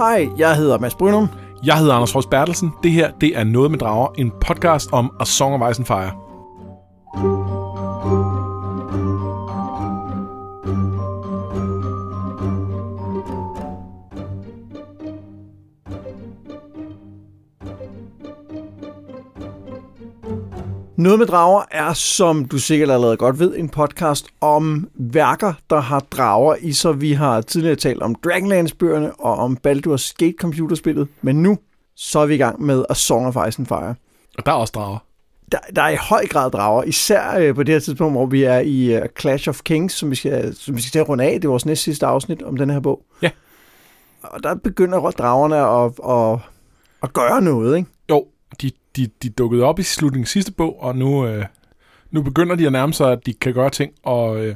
Hej, jeg hedder Mads Brynum. Jeg hedder Anders Rolf Bertelsen. Det her, det er Noget med Drager, en podcast om A Song of Ice and Fire. Noget med drager er, som du sikkert allerede godt ved, en podcast om værker, der har drager i sig. Vi har tidligere talt om Dragonlance-bøgerne og om Baldur's Gate computerspillet, men nu så er vi i gang med A Song of Ice and Fire. Og der er også drager. Der, der er i høj grad drager, især øh, på det her tidspunkt, hvor vi er i uh, Clash of Kings, som vi, skal, som vi skal til at runde af. Det er vores næste sidste afsnit om den her bog. Ja. Og der begynder dragerne at, at, at gøre noget, ikke? Jo, de, de, de dukkede op i slutningen sidste bog, og nu, øh, nu begynder de at nærme sig, at de kan gøre ting, og, øh,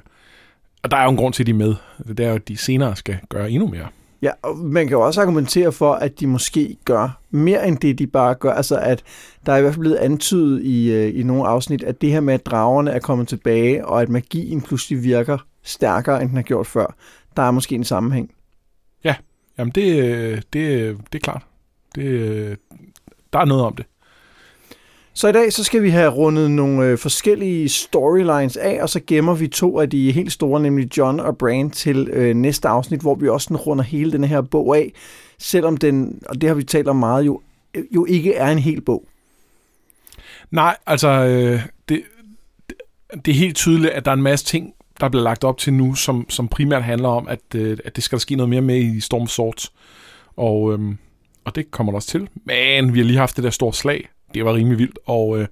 og der er jo en grund til, at de er med. Det er jo, at de senere skal gøre endnu mere. Ja, og man kan jo også argumentere for, at de måske gør mere end det, de bare gør. Altså, at der er i hvert fald blevet antydet i, øh, i nogle afsnit, at det her med, at dragerne er kommet tilbage, og at magien pludselig virker stærkere, end den har gjort før, der er måske en sammenhæng. Ja, jamen det, øh, det, det er klart. Det, øh, der er noget om det. Så i dag så skal vi have rundet nogle øh, forskellige storylines af, og så gemmer vi to af de helt store, nemlig John og Brand, til øh, næste afsnit, hvor vi også runder hele den her bog af, selvom den, og det har vi talt om meget, jo, jo ikke er en hel bog. Nej, altså, øh, det, det, det er helt tydeligt, at der er en masse ting, der bliver lagt op til nu, som, som primært handler om, at, øh, at det skal der ske noget mere med i Storm Swords. Og, øh, og det kommer der også til. Men vi har lige haft det der store slag, det var rimelig vildt, og øh,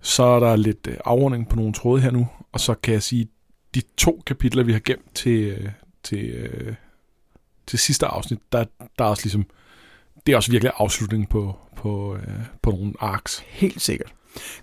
så er der lidt øh, afrunding på nogle tråde her nu, og så kan jeg sige, de to kapitler, vi har gemt til, øh, til, øh, til sidste afsnit, der, der er også ligesom, det er også virkelig afslutningen på, på, øh, på nogle arcs. Helt sikkert.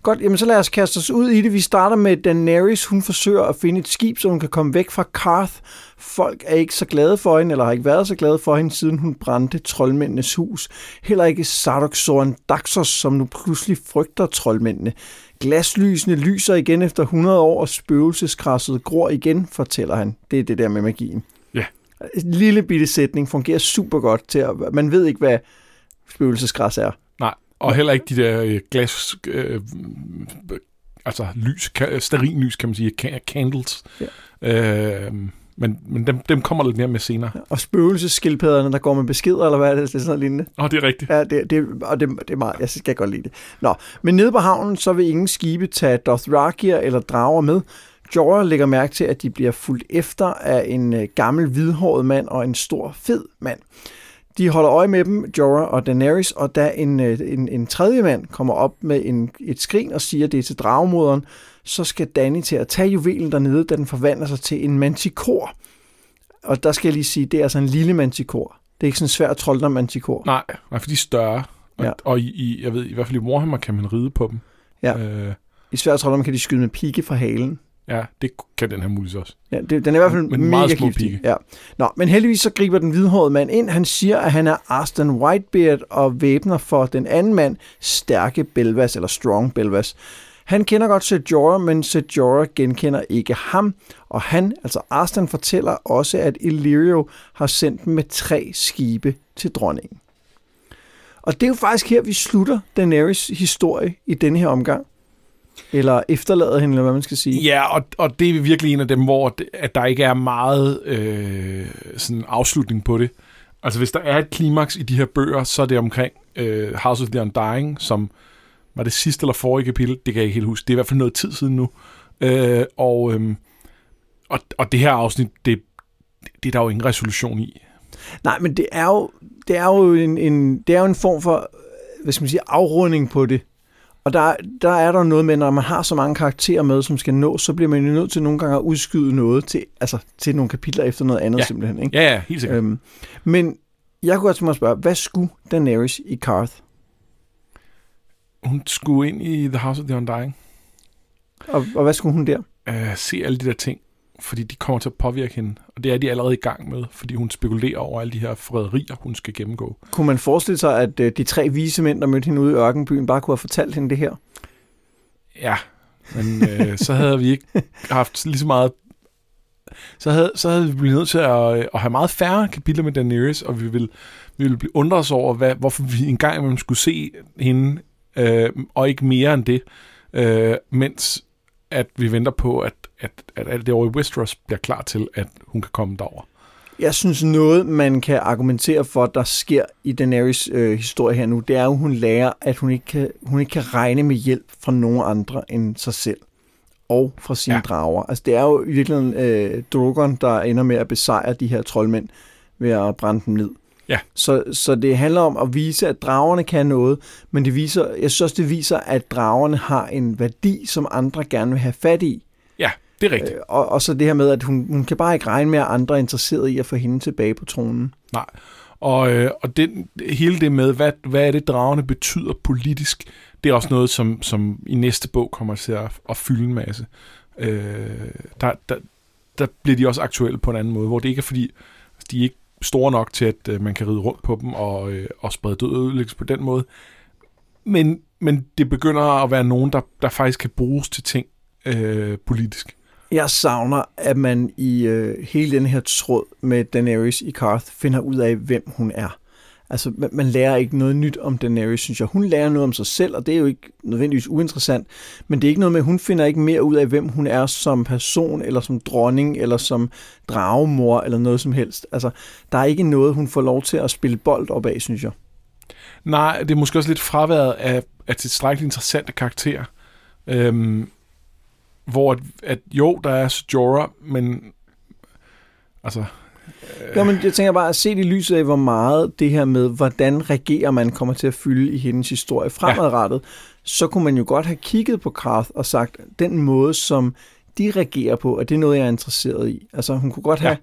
Godt, jamen så lad os kaste os ud i det. Vi starter med Daenerys. Hun forsøger at finde et skib, så hun kan komme væk fra Karth. Folk er ikke så glade for hende, eller har ikke været så glade for hende, siden hun brændte troldmændenes hus. Heller ikke Sardok Soren Daxos, som nu pludselig frygter troldmændene. Glaslysene lyser igen efter 100 år, og spøgelseskrasset gror igen, fortæller han. Det er det der med magien. Ja. En lille bitte sætning fungerer super godt til at... Man ved ikke, hvad spøgelsesgræs er. Og heller ikke de der øh, glas... Øh, altså lys, lys, kan man sige, candles. Ja. Øh, men, men dem, dem kommer lidt mere med senere. Og spøgelseskildpadderne, der går med beskeder, eller hvad er det? Det er sådan noget lignende. Åh, oh, det er rigtigt. Ja, det, det, og det, det er meget, jeg skal godt lide det. Nå, men nede på havnen, så vil ingen skibe tage Dothrakier eller drager med. Jorah lægger mærke til, at de bliver fuldt efter af en øh, gammel hvidhåret mand og en stor fed mand. De holder øje med dem, Jorah og Daenerys, og da en, øh, en, en tredje mand kommer op med en, et skrin og siger, at det er til dragemoderen, så skal Danny til at tage juvelen dernede, da den forvandler sig til en mantikor. Og der skal jeg lige sige, det er altså en lille mantikor. Det er ikke sådan en svær trolddom mantikor. Nej, nej, for de er større. Og, ja. og i, i, jeg ved, i hvert fald i Warhammer kan man ride på dem. Ja. Øh. I svær trolddom kan de skyde med pigge fra halen. Ja, det kan den her muligvis også. Ja, det, den er i hvert fald men mega meget små giftig. pigge. Ja. Nå, men heldigvis så griber den hvidhårede mand ind. Han siger, at han er Arstan Whitebeard og væbner for den anden mand, stærke Belvas, eller Strong Belvas. Han kender godt Sejora, men Sejora genkender ikke ham, og han, altså Arstan, fortæller også, at Illyrio har sendt dem med tre skibe til dronningen. Og det er jo faktisk her, vi slutter Daenerys historie i denne her omgang. Eller efterlader hende, eller hvad man skal sige. Ja, og, og det er virkelig en af dem, hvor det, at der ikke er meget øh, sådan afslutning på det. Altså hvis der er et klimaks i de her bøger, så er det omkring øh, House of the Undying, som var det sidste eller forrige kapitel, det kan jeg ikke helt huske. Det er i hvert fald noget tid siden nu. Øh, og, øh, og, og det her afsnit, det, det er der jo ingen resolution i. Nej, men det er jo, det er jo en, en, det er jo en form for, hvad skal man sige, afrunding på det. Og der, der er der noget med, når man har så mange karakterer med, som skal nå, så bliver man jo nødt til nogle gange at udskyde noget til, altså, til nogle kapitler efter noget andet ja. simpelthen. Ikke? Ja, ja, helt sikkert. Øhm, men jeg kunne godt tænke mig at spørge, hvad skulle Daenerys i Karth? Hun skulle ind i The House of the Undying. Og, og hvad skulle hun der? Uh, se alle de der ting, fordi de kommer til at påvirke hende. Og det er de allerede i gang med, fordi hun spekulerer over alle de her frederier, hun skal gennemgå. Kunne man forestille sig, at uh, de tre vise mænd, der mødte hende ude i ørkenbyen, bare kunne have fortalt hende det her? Ja, men uh, så havde vi ikke haft lige så meget så havde, så havde vi blivet nødt til at, at have meget færre kapitler med Daenerys, og vi ville, vi ville blive undret os over, hvad, hvorfor vi engang imellem skulle se hende, øh, og ikke mere end det, øh, mens at vi venter på, at, at, at alt det over i Westeros bliver klar til, at hun kan komme derover. Jeg synes noget, man kan argumentere for, der sker i Daenerys øh, historie her nu, det er jo, hun lærer, at hun ikke, kan, hun ikke kan regne med hjælp fra nogen andre end sig selv og fra sine ja. drager. Altså det er jo i virkeligheden øh, Drogon, der ender med at besejre de her troldmænd ved at brænde dem ned. Ja. Så, så det handler om at vise, at dragerne kan noget, men det viser, jeg synes også, det viser, at dragerne har en værdi, som andre gerne vil have fat i. Ja, det er rigtigt. Øh, og, og så det her med, at hun, hun kan bare ikke regne med, at andre er interesseret i at få hende tilbage på tronen. Nej, og, øh, og det, hele det med, hvad, hvad er det, dragerne betyder politisk, det er også noget, som, som i næste bog kommer til at, at fylde en masse. Øh, der, der, der bliver de også aktuelle på en anden måde, hvor det ikke er fordi, de ikke store nok til, at øh, man kan ride rundt på dem og, øh, og sprede død og ødelæggelse på den måde. Men, men det begynder at være nogen, der, der faktisk kan bruges til ting øh, politisk. Jeg savner, at man i øh, hele den her tråd med Daenerys i Karth finder ud af, hvem hun er. Altså, man, man lærer ikke noget nyt om Daenerys, synes jeg. Hun lærer noget om sig selv, og det er jo ikke nødvendigvis uinteressant, men det er ikke noget med, hun finder ikke mere ud af, hvem hun er som person, eller som dronning, eller som dragemor, eller noget som helst. Altså, der er ikke noget, hun får lov til at spille bold op af, synes jeg. Nej, det er måske også lidt fraværet af, af tilstrækkeligt interessante karakterer. Øhm, hvor at, at jo, der er Jorah, men altså, jo, men jeg tænker bare, at se i lyset af, hvor meget det her med, hvordan regerer man kommer til at fylde i hendes historie fremadrettet, ja. så kunne man jo godt have kigget på Karth og sagt, den måde, som de regerer på, at det er noget, jeg er interesseret i. Altså, hun kunne godt have, ja.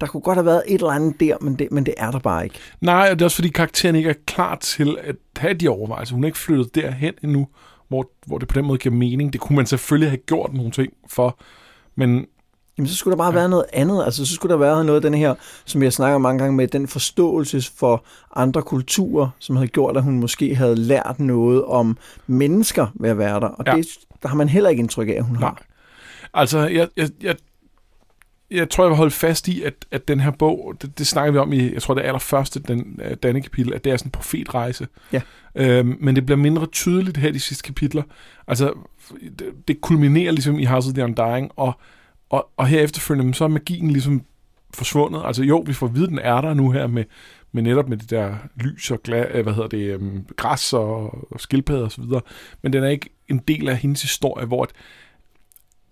der kunne godt have været et eller andet der, men det, men det er der bare ikke. Nej, og det er også fordi karakteren ikke er klar til at have de overvejelser. Hun er ikke flyttet derhen endnu, hvor, hvor det på den måde giver mening. Det kunne man selvfølgelig have gjort nogle ting for, men Jamen, så skulle der bare ja. være noget andet. Altså, så skulle der være noget af den her, som jeg snakker mange gange med, den forståelse for andre kulturer, som havde gjort, at hun måske havde lært noget om mennesker ved at være der. Og ja. det der har man heller ikke indtryk af, at hun Nej. har. Altså, jeg, jeg, jeg, jeg tror, jeg vil holde fast i, at, at den her bog, det, det snakker vi om i, jeg tror, det er allerførste, den, øh, denne kapitel, at det er sådan en profetrejse. Ja. Øhm, men det bliver mindre tydeligt her i de sidste kapitler. Altså, det, det kulminerer ligesom i House of the Undying, og og, og her efterfølgende, så er magien ligesom forsvundet. Altså jo, vi får at vide, den er der nu her med, med netop med det der lys og gla, øh, hvad hedder det, øhm, græs og, og skildpadder og så videre. Men den er ikke en del af hendes historie, hvor at,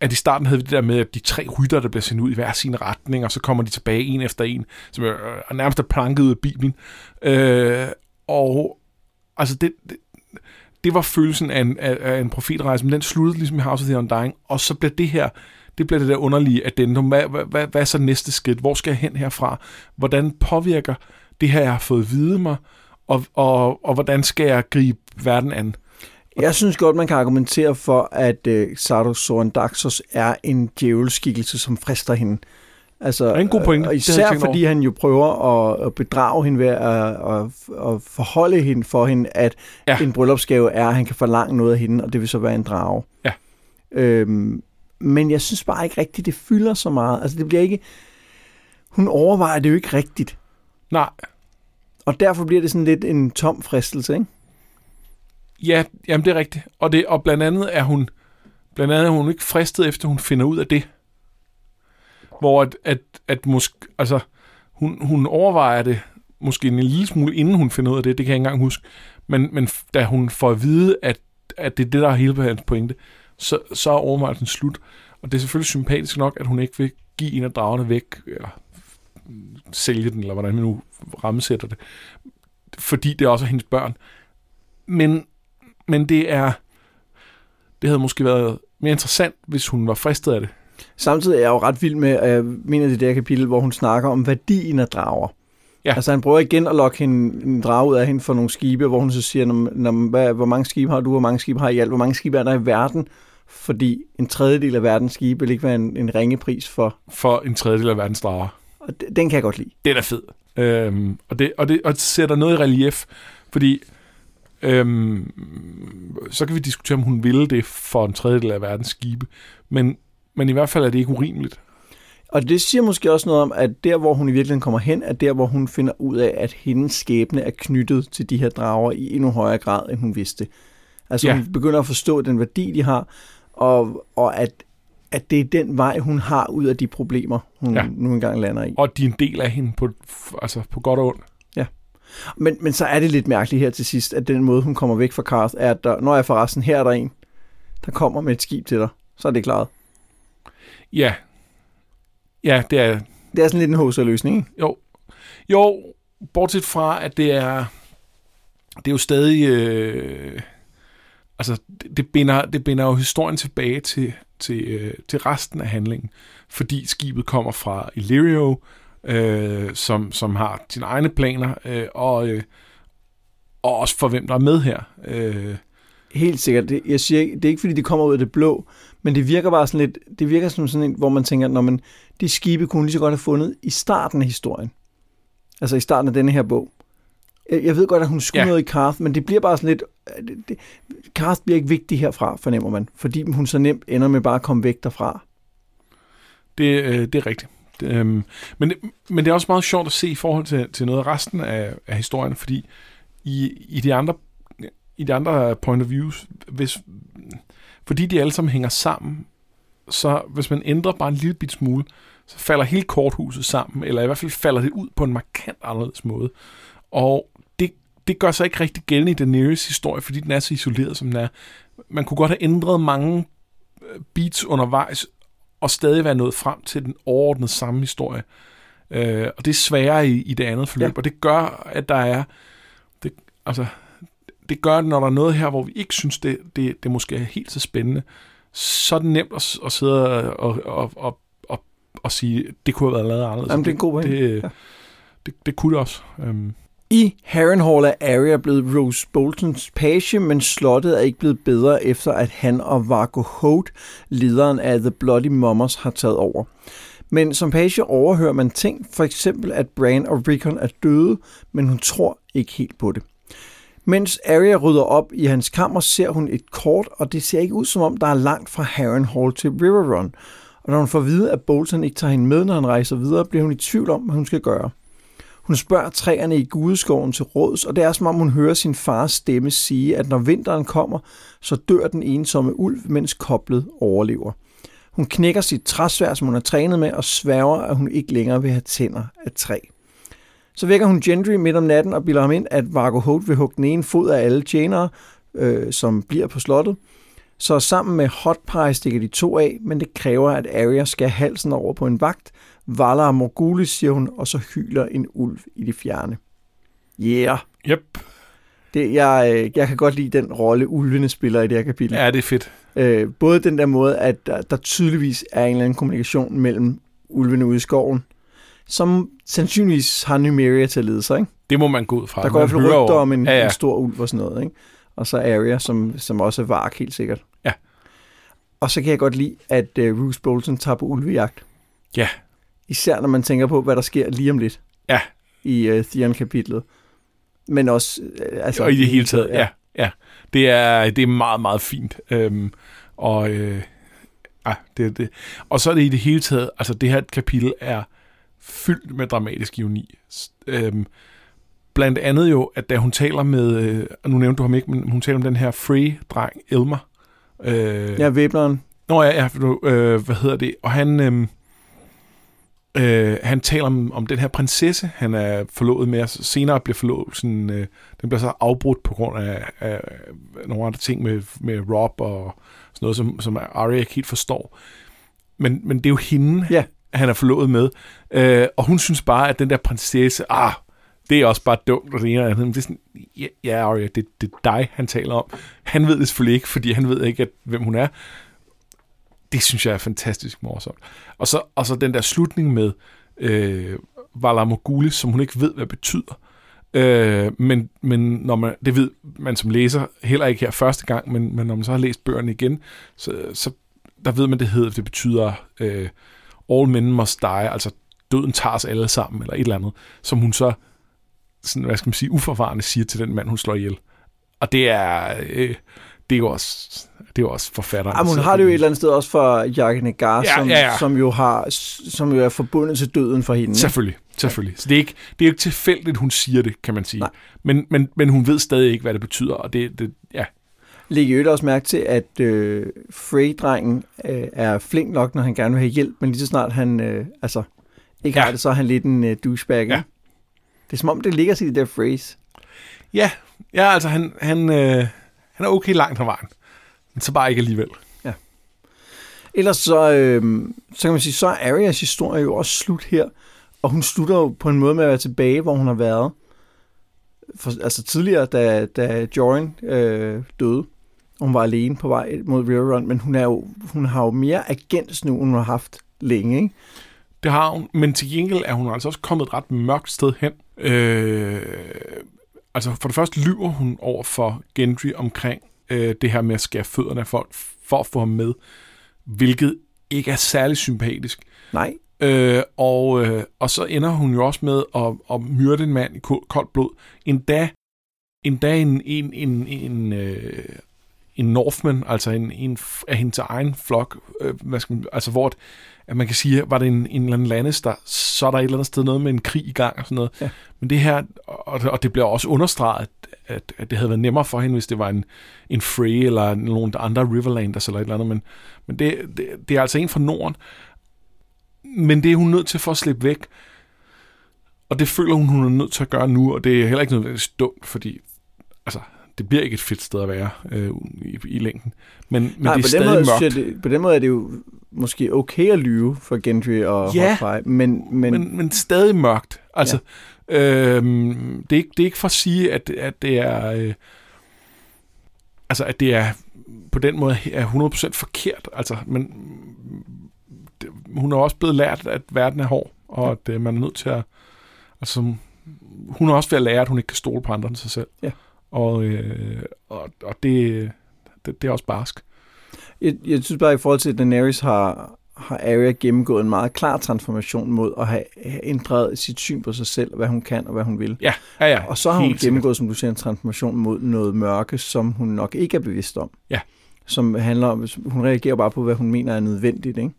at i starten havde vi det der med, at de tre rytter, der bliver sendt ud i hver sin retning, og så kommer de tilbage en efter en, som er, øh, er nærmest er planket ud af Bibelen. Øh, og altså det, det, det var følelsen af en, af, af en profetrejse, men den sluttede ligesom i House of the Undying, og så bliver det her det bliver det der underlige addendum. Hvad, hvad, hvad, hvad er så næste skridt? Hvor skal jeg hen herfra? Hvordan påvirker det her, jeg har fået at vide mig? Og, og, og hvordan skal jeg gribe verden an? Jeg synes godt, man kan argumentere for, at uh, Sardo Sorandaxos er en djævelskikkelse, som frister hende. Altså, det er en god point. Og især fordi han jo prøver at, at bedrage hende ved at, at, at forholde hende for hende, at ja. en bryllupsgave er, at han kan forlange noget af hende, og det vil så være en drage. Ja. Øhm, men jeg synes bare ikke rigtigt, det fylder så meget. Altså det bliver ikke... Hun overvejer det jo ikke rigtigt. Nej. Og derfor bliver det sådan lidt en tom fristelse, ikke? Ja, jamen det er rigtigt. Og, det, og blandt andet er hun blandt andet er hun ikke fristet efter, hun finder ud af det. Hvor at, at, at måske, altså, hun, hun overvejer det måske en lille smule, inden hun finder ud af det, det kan jeg ikke engang huske. Men, men da hun får at vide, at, at det er det, der er hele hans pointe, så, så er overvejelsen slut. Og det er selvfølgelig sympatisk nok, at hun ikke vil give en af dragerne væk, eller sælge den, eller hvordan man nu rammesætter det, fordi det også er hendes børn. Men, men det er, det havde måske været mere interessant, hvis hun var fristet af det. Samtidig er jeg jo ret vild med, at jeg mener det der kapitel, hvor hun snakker om værdien af drager. Ja. Altså han prøver igen at lokke hende, en drage ud af hende for nogle skibe, hvor hun så siger, når, når, hvad, hvor mange skibe har du, hvor mange skibe har I alt, hvor mange skibe er der i verden? fordi en tredjedel af verdens skibe vil ikke være en, en ringe pris for... For en tredjedel af verdens drager. Og den kan jeg godt lide. Det er fed. Øhm, og, det, og, det, og det sætter noget i relief, fordi øhm, så kan vi diskutere, om hun ville det for en tredjedel af verdens skibe. Men, men i hvert fald er det ikke urimeligt. Og det siger måske også noget om, at der, hvor hun i virkeligheden kommer hen, er der, hvor hun finder ud af, at hendes skæbne er knyttet til de her drager i endnu højere grad, end hun vidste. Altså Ja. hun begynder at forstå den værdi, de har, og, og at, at det er den vej, hun har ud af de problemer, hun Ja. ja. nu engang lander i. Og de er en del af hende på, altså på godt og ondt. Men, men så er det lidt mærkeligt her til sidst, at den måde, hun kommer væk fra Karth, er, at der, når jeg forresten, her er der en, der kommer med et skib til dig. Så er det klaret. Ja. Ja, det er... Det er sådan lidt en hovsaløsning, ikke? Jo. Jo, bortset fra, at det er... Det er jo stadig... Øh, altså, det, det, binder, det binder jo historien tilbage til, til, øh, til resten af handlingen. Fordi skibet kommer fra Illyrio, øh, som, som har sine egne planer, øh, og, øh, og også for hvem der er med her. Øh, Helt sikkert. Det, jeg siger, det er ikke, fordi de kommer ud af det blå, men det virker bare sådan lidt, det virker som sådan en, hvor man tænker, når man, de skibe kunne lige så godt have fundet i starten af historien. Altså i starten af denne her bog. Jeg, jeg ved godt, at hun skulle Ja. noget i Karth, men det bliver bare sådan lidt, øh, det, det, Karth bliver ikke vigtig herfra, fornemmer man, fordi hun så nemt ender med bare at komme væk derfra. Det, øh, det er rigtigt. Det, øhm, men, det, men det er også meget sjovt at se i forhold til, til noget af resten af, af historien, fordi i, i, de andre, i de andre point of views, hvis, fordi de alle sammen hænger sammen, så hvis man ændrer bare en lille bit smule, så falder hele korthuset sammen, eller i hvert fald falder det ud på en markant anderledes måde. Og det, det gør sig ikke rigtig gældende i Daenerys historie, fordi den er så isoleret, som den er. Man kunne godt have ændret mange øh, beats undervejs, og stadig være nået frem til den overordnede samme historie. Øh, og det er sværere i, i det andet forløb, ja. Ja. og det gør, at der er... Det, altså, det gør, når der er noget her, hvor vi ikke synes, det, det, det måske er helt så spændende, så er det nemt at, at sidde og, og, og, og, og sige, det kunne have været lavet anderledes. Jamen, det er en god pointe. det, Ja. det, det kunne det også. Um, I Harrenhal er Arya blevet Rose Boltons page, men slottet er ikke blevet bedre efter, at han og Vargo Holt, lederen af The Bloody Mummers, har taget over. Men som page overhører man ting, for eksempel at Bran og Rickon er døde, men hun tror ikke helt på det. Mens Arya rydder op i hans kammer, ser hun et kort, og det ser ikke ud som om, der er langt fra Harrenhal til Riverrun. Og når hun får at vide, at Bolton ikke tager hende med, når han rejser videre, bliver hun i tvivl om, hvad hun skal gøre. Hun spørger træerne i gudeskoven til råds, og det er som om hun hører sin fars stemme sige, at når vinteren kommer, så dør den ensomme ulv, mens koblet overlever. Hun knækker sit træsvær, som hun har trænet med, og sværger, at hun ikke længere vil have tænder af træ. Så vækker hun Gendry midt om natten og bilder ham ind, at Vargo Holt vil hugge den ene fod af alle tjenere, øh, som bliver på slottet. Så sammen med Hot Pie stikker de to af, men det kræver, at Arya skal halsen over på en vagt. Valar Morgulis, siger hun, og så hyler en ulv i det fjerne. Yeah! yep. Det, jeg, øh, jeg kan godt lide den rolle, ulvene spiller i det her kapitel. Ja, det er fedt. Øh, både den der måde, at der, der tydeligvis er en eller anden kommunikation mellem ulvene ude i skoven, som sandsynligvis har Numeria til at lede sig. Ikke? Det må man gå ud fra. Der går i hvert fald rygter om en, ja, ja. en stor ulv og sådan noget. Ikke? Og så Arya, som, som også er vark helt sikkert. Ja. Og så kan jeg godt lide, at uh, Roose Bolton tager på ulvejagt. Ja. Især når man tænker på, hvad der sker lige om lidt. Ja. I uh, Theon-kapitlet. Men også... Uh, altså, og i det hele taget, ja. ja. Det, er, det er meget, meget fint. Øhm, og, øh, ja, det, det. og så er det i det hele taget, altså det her kapitel er fyldt med dramatisk ironi. Øhm, blandt andet jo, at da hun taler med, øh, nu nævnte du ham ikke, men hun taler om den her Frey-dreng, Elmer. Øh, Ja, væbneren. Nå ja, ja øh, hvad hedder det? Og han, øh, øh, han taler om, om den her prinsesse, han er forlovet med, og senere bliver forlovelsen, øh, den bliver så afbrudt på grund af, af nogle andre ting med, med Rob og sådan noget, som, som Arya ikke helt forstår. Men, men det er jo hende, Ja han er forlovet med. Øh, og hun synes bare, at den der prinsesse, ah, det er også bare dumt, og det ene og det andet. Men Det er sådan, ja, ja Arya, det, det er dig, han taler om. Han ved det selvfølgelig ikke, fordi han ved ikke, at, hvem hun er. Det synes jeg er fantastisk morsomt. Og så, og så den der slutning med øh, Valar Morghulis, som hun ikke ved, hvad betyder. Øh, men, men når man, det ved man som læser heller ikke her første gang, men, men når man så har læst bøgerne igen, så, så der ved man, det hedder, det betyder øh, all men must die, altså døden tager os alle sammen, eller et eller andet, som hun så, sådan, hvad skal man sige, uforvarende siger til den mand, hun slår ihjel. Og det er, øh, det er jo også, det er jo også forfatteren. Jamen, hun der har det jo et eller andet sted også for Jacques Negar, Ja, som, ja, ja. som, jo har, som jo er forbundet til døden for hende. Selvfølgelig, selvfølgelig. Så det er ikke, det er jo ikke tilfældigt, hun siger det, kan man sige. Nej. Men, men, men hun ved stadig ikke, hvad det betyder, og det, det ja, Læg i øvrigt også mærke til, at øh, Frey-drengen øh, er flink nok, når han gerne vil have hjælp, men lige så snart han øh, altså, ikke Ja. har det, så er han lidt en øh, douchebag. Ja. Det er som om, det ligger sig i de der phrase. Ja, ja altså han, han, øh, han er okay langt ad vejen. Men så bare ikke alligevel. Ellers så, øh, så kan man sige, så er Arias historie jo også slut her, og hun slutter jo på en måde med at være tilbage, hvor hun har været. For, altså tidligere, da, da Jorin øh, døde, hun var alene på vej mod Riverrun, men hun, er jo, hun har jo mere agens nu, end hun har haft længe, ikke? Det har hun, men til gengæld er hun altså også kommet et ret mørkt sted hen. Øh, altså for det første lyver hun over for Gendry omkring øh, det her med at skære fødderne af folk for at få ham med, hvilket ikke er særlig sympatisk. Nej, Øh, og, øh, og så ender hun jo også med at, at myrde en mand i ko- koldt blod. Endda, endda en, en, en, en, øh, en Northman, altså en, en af hendes egen flok, øh, hvad skal man, altså hvor at, at man kan sige, var det en, en eller anden Lannister, så er der et eller andet sted noget med en krig i gang og sådan noget. Ja. Men det her, og, og det bliver også understreget, at, at, at det havde været nemmere for hende, hvis det var en, en Frey eller nogle andre Riverlanders eller et eller andet, men, men det, det, det er altså en fra Norden, men det er hun nødt til for at slippe væk. Og det føler hun, hun er nødt til at gøre nu, og det er heller ikke nødvendigvis dumt, fordi altså, det bliver ikke et fedt sted at være øh, i, i længden. Men, men Nej, det er på, den stadig måde, mørkt. det, på den måde er det jo måske okay at lyve for Gendry og Ja, Hotfire, men, men, men, men stadig mørkt. Altså, ja. øhm, det, er ikke, det er ikke for at sige, at, at det er... Øh, altså, at det er på den måde er 100% forkert. Altså, men det, hun er også blevet lært, at verden er hård, og at øh, man er nødt til at... Altså, hun er også ved at lære, at hun ikke kan stole på andre end sig selv. Ja. Og, øh, og, og det, det, det er også barsk. jeg, jeg synes bare, i forhold til, at Daenerys har, har Arya gennemgået en meget klar transformation mod at have, have ændret sit syn på sig selv, hvad hun kan og hvad hun vil. Ja, ja, ja. Og så har hun helt gennemgået, som du siger, en transformation mod noget mørke, som hun nok ikke er bevidst om. Ja. Som handler om, hun reagerer bare på, hvad hun mener er nødvendigt, ikke?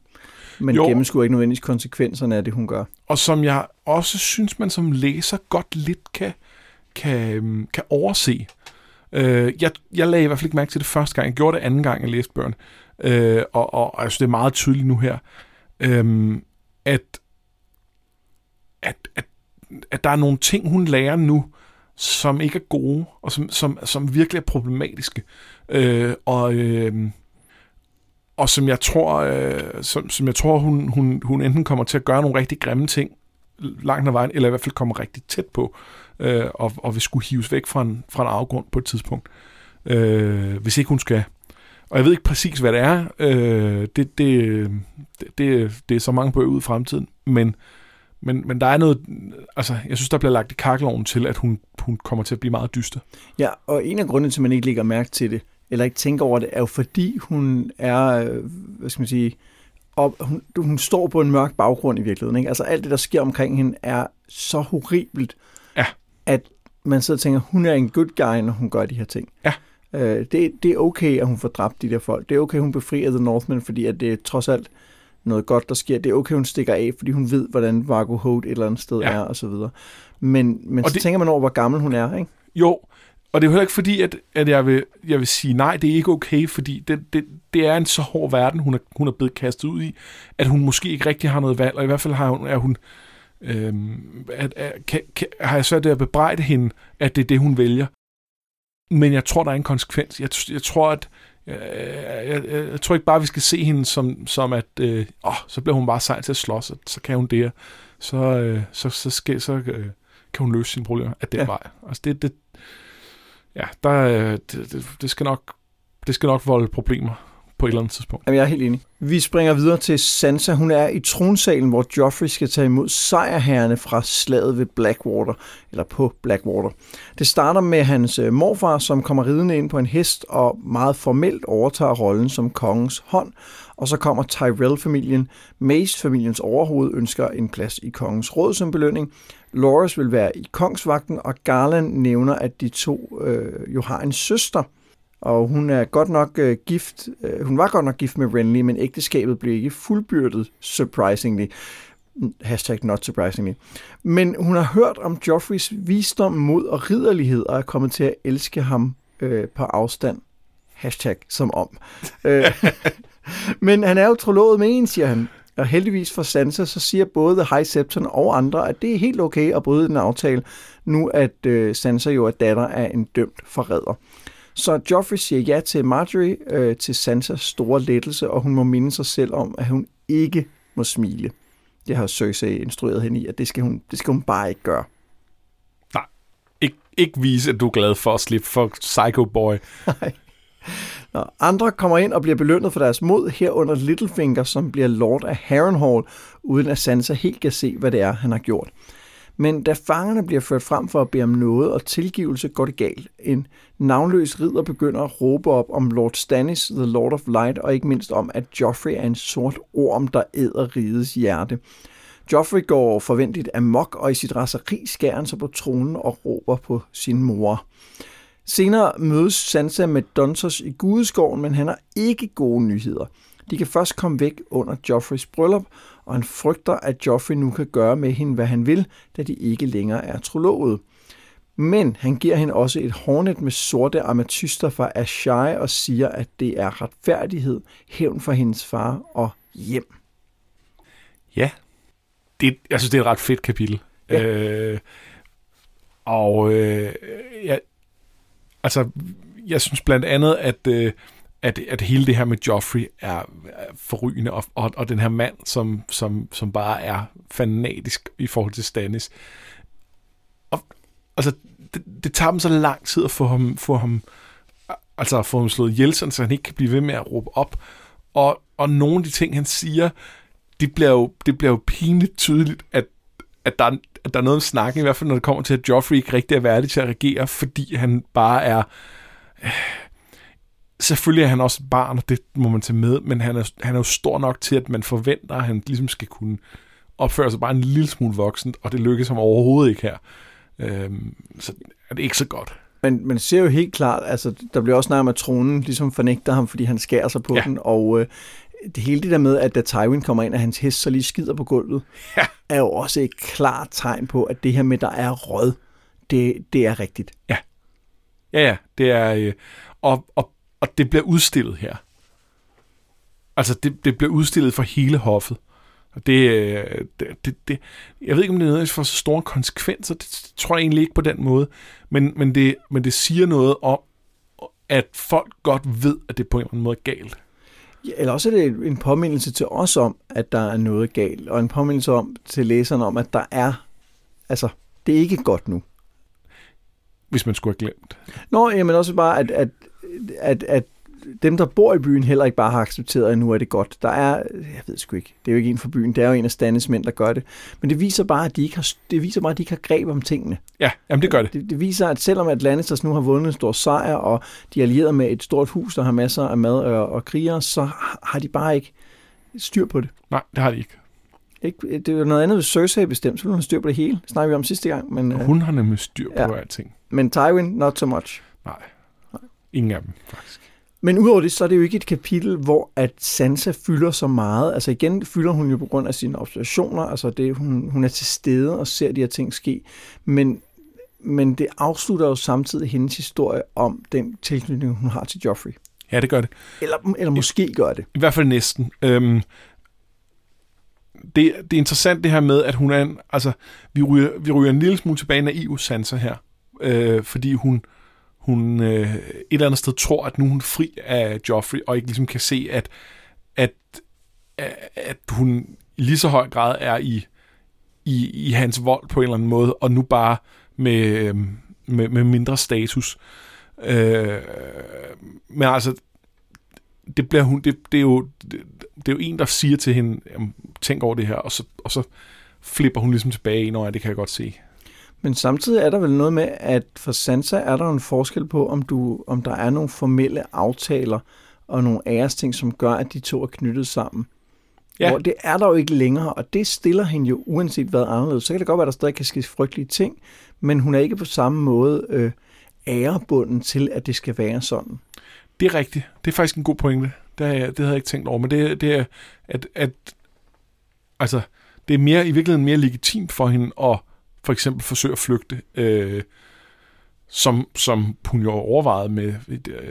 Men Jo. gennemskuer ikke nødvendigvis konsekvenserne af det, hun gør. og som jeg også synes, man som læser godt lidt kan, kan, øhm, kan overse. Øh, jeg, jeg lagde i hvert fald ikke mærke til det første gang. Jeg gjorde det anden gang, jeg læste børn. Øh, og, og, og jeg synes, det er meget tydeligt nu her, øh, at, at, at, at der er nogle ting, hun lærer nu, som ikke er gode, og som, som, som virkelig er problematiske. Øh, og, øh, og som jeg tror, øh, som, som jeg tror hun, hun, hun enten kommer til at gøre nogle rigtig grimme ting langt ad vejen, eller i hvert fald kommer rigtig tæt på, øh, øh, og, og vil skulle hives væk fra en, fra en afgrund på et tidspunkt, øh, hvis ikke hun skal. Og jeg ved ikke præcis, hvad det er. Øh, det, det, det, det, det er så mange bøger ud i fremtiden, men, men, men der er noget, altså jeg synes, der bliver lagt i kakkeloven til, at hun, hun kommer til at blive meget dyster. Ja, og en af grundene til, at man ikke lægger mærke til det, eller ikke tænker over det, er jo fordi hun er, øh, hvad skal man sige, op, hun, hun står på en mørk baggrund i virkeligheden. Ikke? Altså alt det, der sker omkring hende, er så horribelt, øh, at man sidder og tænker, hun er en good guy, når hun gør de her ting. Ja. Øh, det, det er okay, at hun får dræbt de der folk. Det er okay, at hun befrier The Northmen, fordi at det er trods alt noget godt, der sker. Det er okay, hun stikker af, fordi hun ved, hvordan Vargo Holt et eller andet sted Ja. er, og så videre. Men, men Og så det- tænker man over, hvor gammel hun er, ikke? Jo, og det er jo heller ikke fordi, at, at jeg, vil, jeg vil sige, nej, det er ikke okay, fordi det, det, det er en så hård verden, hun er, hun er blevet kastet ud i, at hun måske ikke rigtig har noget valg, og i hvert fald har hun, er hun, øhm, at, at, kan, kan, har jeg svært ved at bebrejde hende, at det er det, hun vælger. Men jeg tror, der er en konsekvens. Jeg, jeg tror, at jeg, jeg, jeg, jeg tror ikke bare, vi skal se hende som, som at, øh, åh, så bliver hun bare sej til at slås, og så kan hun det. Så, øh, så, så, skal, så øh, kan hun løse sine problemer af den Ja. ja. vej. Altså det, det, ja, der, øh, det, det, det, skal nok, det skal nok volde problemer på et eller andet tidspunkt. Jamen, jeg er helt enig. Vi springer videre til Sansa. Hun er i tronsalen, hvor Joffrey skal tage imod sejrherrene fra slaget ved Blackwater, eller på Blackwater. Det starter med hans øh, morfar, som kommer ridende ind på en hest og meget formelt overtager rollen som kongens hånd. Og så kommer Tyrell-familien. Mace-familiens overhoved ønsker en plads i kongens råd som belønning. Loras vil være i kongsvagten, og Garland nævner, at de to øh, jo har en søster. Og hun er godt nok øh, gift, øh, hun var godt nok gift med Renly, men ægteskabet blev ikke fuldbyrdet, surprisingly. Hashtag not surprisingly. Men hun har hørt om Joffreys visdom, mod og ridderlighed, og er kommet til at elske ham øh, på afstand. Hashtag som om. Øh, men han er jo trolovet med en, siger han. Og heldigvis for Sansa, så siger både The High Septon og andre, at det er helt okay at bryde den aftale, nu at øh, Sansa jo er datter af en dømt forræder. Så Joffrey siger ja til Marjorie, øh, til Sansas store lettelse, og hun må minde sig selv om, at hun ikke må smile. Det har Cersei instrueret hende i, at det skal hun, det skal hun bare ikke gøre. Nej, Ik- ikke vise, at du er glad for at slippe for Psycho Boy. Nej. Nå, andre kommer ind og bliver belønnet for deres mod, herunder Littlefinger, som bliver lord af Harrenhal, uden at Sansa helt kan se, hvad det er, han har gjort. Men da fangerne bliver ført frem for at bede om noget og tilgivelse, går det galt. En navnløs ridder begynder at råbe op om Lord Stannis, The Lord of Light, og ikke mindst om, at Joffrey er en sort orm, der æder rigets hjerte. Joffrey går forventeligt amok, og i sit raseri skærer han sig på tronen og råber på sin mor. Senere mødes Sansa med Dontos i Gudeskoven, men han har ikke gode nyheder. De kan først komme væk under Joffreys bryllup, og han frygter, at Joffrey nu kan gøre med hende, hvad han vil, da de ikke længere er trolovet. Men han giver hende også et hornet med sorte ametyster fra Ashai og siger, at det er retfærdighed, hævn for hendes far og hjem. Ja, det, jeg synes, det er et ret fedt kapitel. Ja. Øh, og øh, jeg, altså, jeg synes blandt andet, at, øh, at, at hele det her med Joffrey er forrygende, og, og, og den her mand, som, som, som bare er fanatisk i forhold til Stannis. Og, altså, det, det tager dem så lang tid at få ham, få ham, altså at få ham slået ihjel, så han ikke kan blive ved med at råbe op. Og, og nogle af de ting, han siger, det bliver jo, det bliver jo pinligt tydeligt, at, at, der, at der er noget om snakken, i hvert fald når det kommer til, at Joffrey ikke rigtig er værdig til at regere, fordi han bare er... Øh, selvfølgelig er han også et barn, og det må man tage med, men han er, han er jo stor nok til, at man forventer, at han ligesom skal kunne opføre sig bare en lille smule voksent, og det lykkes ham overhovedet ikke her. Øhm, så er det ikke så godt. Men man ser jo helt klart, altså der bliver også snakket om, at tronen ligesom fornægter ham, fordi han skærer sig på ja. den, og øh, det hele det der med, at da Tywin kommer ind, og hans hest så lige skider på gulvet, ja. er jo også et klart tegn på, at det her med, der er rød, det, det er rigtigt. Ja. Ja, ja, det er... Øh, og, og, og det bliver udstillet her. Altså, det, det bliver udstillet for hele hoffet. Og det, øh, det, det, jeg ved ikke, om det er noget, for så store konsekvenser. Det tror jeg egentlig ikke på den måde. Men, men, det, men det siger noget om, at folk godt ved, at det på en eller anden måde er galt. Ja, eller også er det en påmindelse til os om, at der er noget galt, og en påmindelse om til læserne om, at der er, altså, det er ikke godt nu. Hvis man skulle have glemt. Nå, jamen også bare, at, at, at, at dem, der bor i byen, heller ikke bare har accepteret, at nu er det godt. Der er, jeg ved sgu ikke, det er jo ikke en for byen, det er jo en af Stannis mænd, der gør det. Men det viser bare, at de ikke har, det viser bare, at de ikke har greb om tingene. Ja, jamen det gør det. det. Det viser, at selvom at Lannisters nu har vundet en stor sejr, og de er allieret med et stort hus, der har masser af mad og, og krigere, så har de bare ikke styr på det. Nej, det har de ikke. Ikke, det er jo noget andet, hvis Cersei bestemt, så vil hun styr på det hele. Det snakker vi om sidste gang. Men, hun har nemlig styr på ja. alting. Men Tywin, not so much. Nej. Ingen af dem faktisk. Men udover det, så er det jo ikke et kapitel, hvor at Sansa fylder så meget. Altså igen fylder hun jo på grund af sine observationer. Altså det, hun, hun er til stede og ser de her ting ske. Men, men det afslutter jo samtidig hendes historie om den tilknytning, hun har til Joffrey. Ja, det gør det. Eller, eller måske I, gør det. I hvert fald næsten. Øhm, det, det er interessant det her med, at hun er en, altså, vi ryger, vi ryger en lille smule tilbage naiv Sansa her. Øh, fordi hun, hun øh, et eller andet sted tror, at nu er hun fri af Joffrey, og ikke ligesom kan se, at, at, at hun i lige så høj grad er i, i, i hans vold på en eller anden måde, og nu bare med, øh, med, med mindre status. Øh, men altså, det bliver hun, det, det, er jo, det, det er jo en, der siger til hende, jamen, tænk over det her, og så, og så flipper hun ligesom tilbage, når det kan jeg godt se. Men samtidig er der vel noget med, at for Sansa er der en forskel på, om, du, om der er nogle formelle aftaler og nogle æresting, som gør, at de to er knyttet sammen. Ja. Hvor det er der jo ikke længere, og det stiller hende jo uanset hvad anderledes. Så kan det godt være, at der stadig kan ske frygtelige ting, men hun er ikke på samme måde øh, ærebunden til, at det skal være sådan. Det er rigtigt. Det er faktisk en god pointe. Det, jeg, det havde jeg ikke tænkt over, men det, det er, at, at altså, det er mere, i virkeligheden mere legitimt for hende at for eksempel forsøge at flygte, øh, som, som hun jo overvejede med,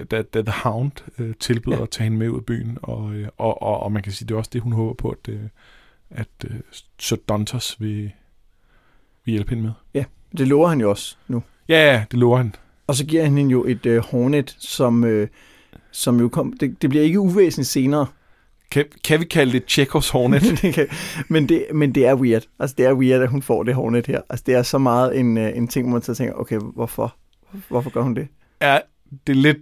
da, da The Hound øh, tilbyder ja. at tage hende med ud af byen, og, øh, og, og, og man kan sige, det er også det, hun håber på, at, øh, at øh, Sir Dontos vil, vil hjælpe hende med. Ja, det lover han jo også nu. Ja, ja, det lover han. Og så giver han hende jo et øh, Hornet, som, øh, som jo kom, det, det bliver ikke uvæsentligt senere. Kan, kan vi kalde det Chekhovs Hornet? men, det, men det er weird. Altså det er weird, at hun får det Hornet her. Altså det er så meget en, øh, en ting, hvor man så tænker, okay, hvorfor? Hvorfor gør hun det? Ja, det er lidt,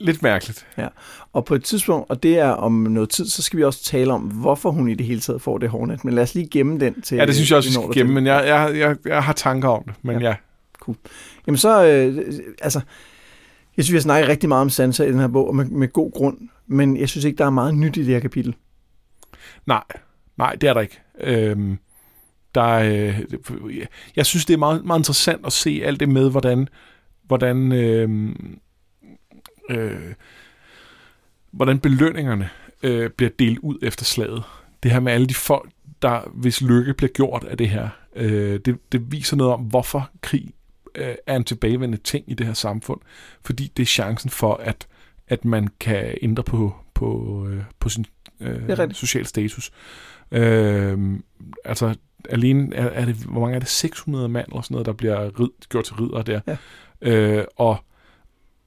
lidt mærkeligt. Ja, og på et tidspunkt, og det er om noget tid, så skal vi også tale om, hvorfor hun i det hele taget får det Hornet. Men lad os lige gemme den til... Ja, det synes jeg også, vi skal gemme, men jeg, jeg, jeg, jeg har tanker om det, men ja. ja. Cool. Jamen så, øh, altså, jeg synes, vi har snakket rigtig meget om Sansa i den her bog, og med, med god grund, men jeg synes ikke, der er meget nyt i det her kapitel. Nej, nej, det er der ikke. Øhm, der er, øh, jeg synes, det er meget, meget interessant at se alt det med, hvordan, hvordan, øh, øh, hvordan belønningerne øh, bliver delt ud efter slaget. Det her med alle de folk, der hvis lykke bliver gjort af det her, øh, det, det viser noget om, hvorfor krig øh, er en tilbagevendende ting i det her samfund. Fordi det er chancen for, at, at man kan ændre på, på, øh, på sin øh, social status. Øh, altså, alene er, er det, hvor mange er det, 600 mand eller sådan noget, der bliver rid, gjort til ridder der. Ja. Øh, og,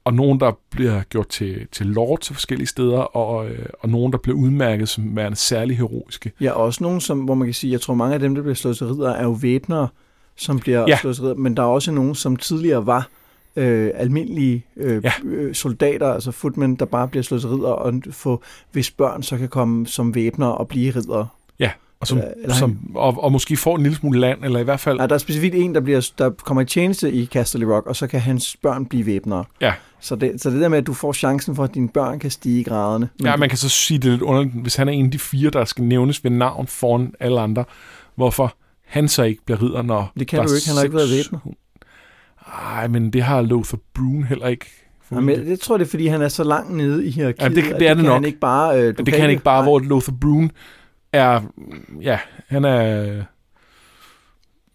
og nogen, der bliver gjort til, til lord til forskellige steder, og, øh, og nogen, der bliver udmærket som værende særlig heroiske. Ja, også nogen, som, hvor man kan sige, jeg tror mange af dem, der bliver slået til ridder, er jo væbnere, som bliver ja. slået men der er også nogen, som tidligere var øh, almindelige øh, ja. Øh, soldater, altså footmen, der bare bliver slået ridder, og få, hvis børn så kan komme som væbner og blive ridder. Ja, og, som, eller som, og, og måske får en lille smule land, eller i hvert fald... Ja, der er specifikt en, der, bliver, der kommer i tjeneste i Castle Rock, og så kan hans børn blive væbnere. Ja. Så det, så det der med, at du får chancen for, at dine børn kan stige i graderne. Ja, man kan så sige det lidt underligt, hvis han er en af de fire, der skal nævnes ved navn foran alle andre, hvorfor han så ikke bliver ridder, når... Det kan du ikke, han har ikke været væbner. Nej, men det har Lothar Brune heller ikke. Jamen, det tror jeg, det er, fordi han er så langt nede i hierarkiet. Ja, det, det, det er det, nok. Han ikke bare, øh, det kan han ikke bare, nej. hvor Lothar Brune er, ja, han er...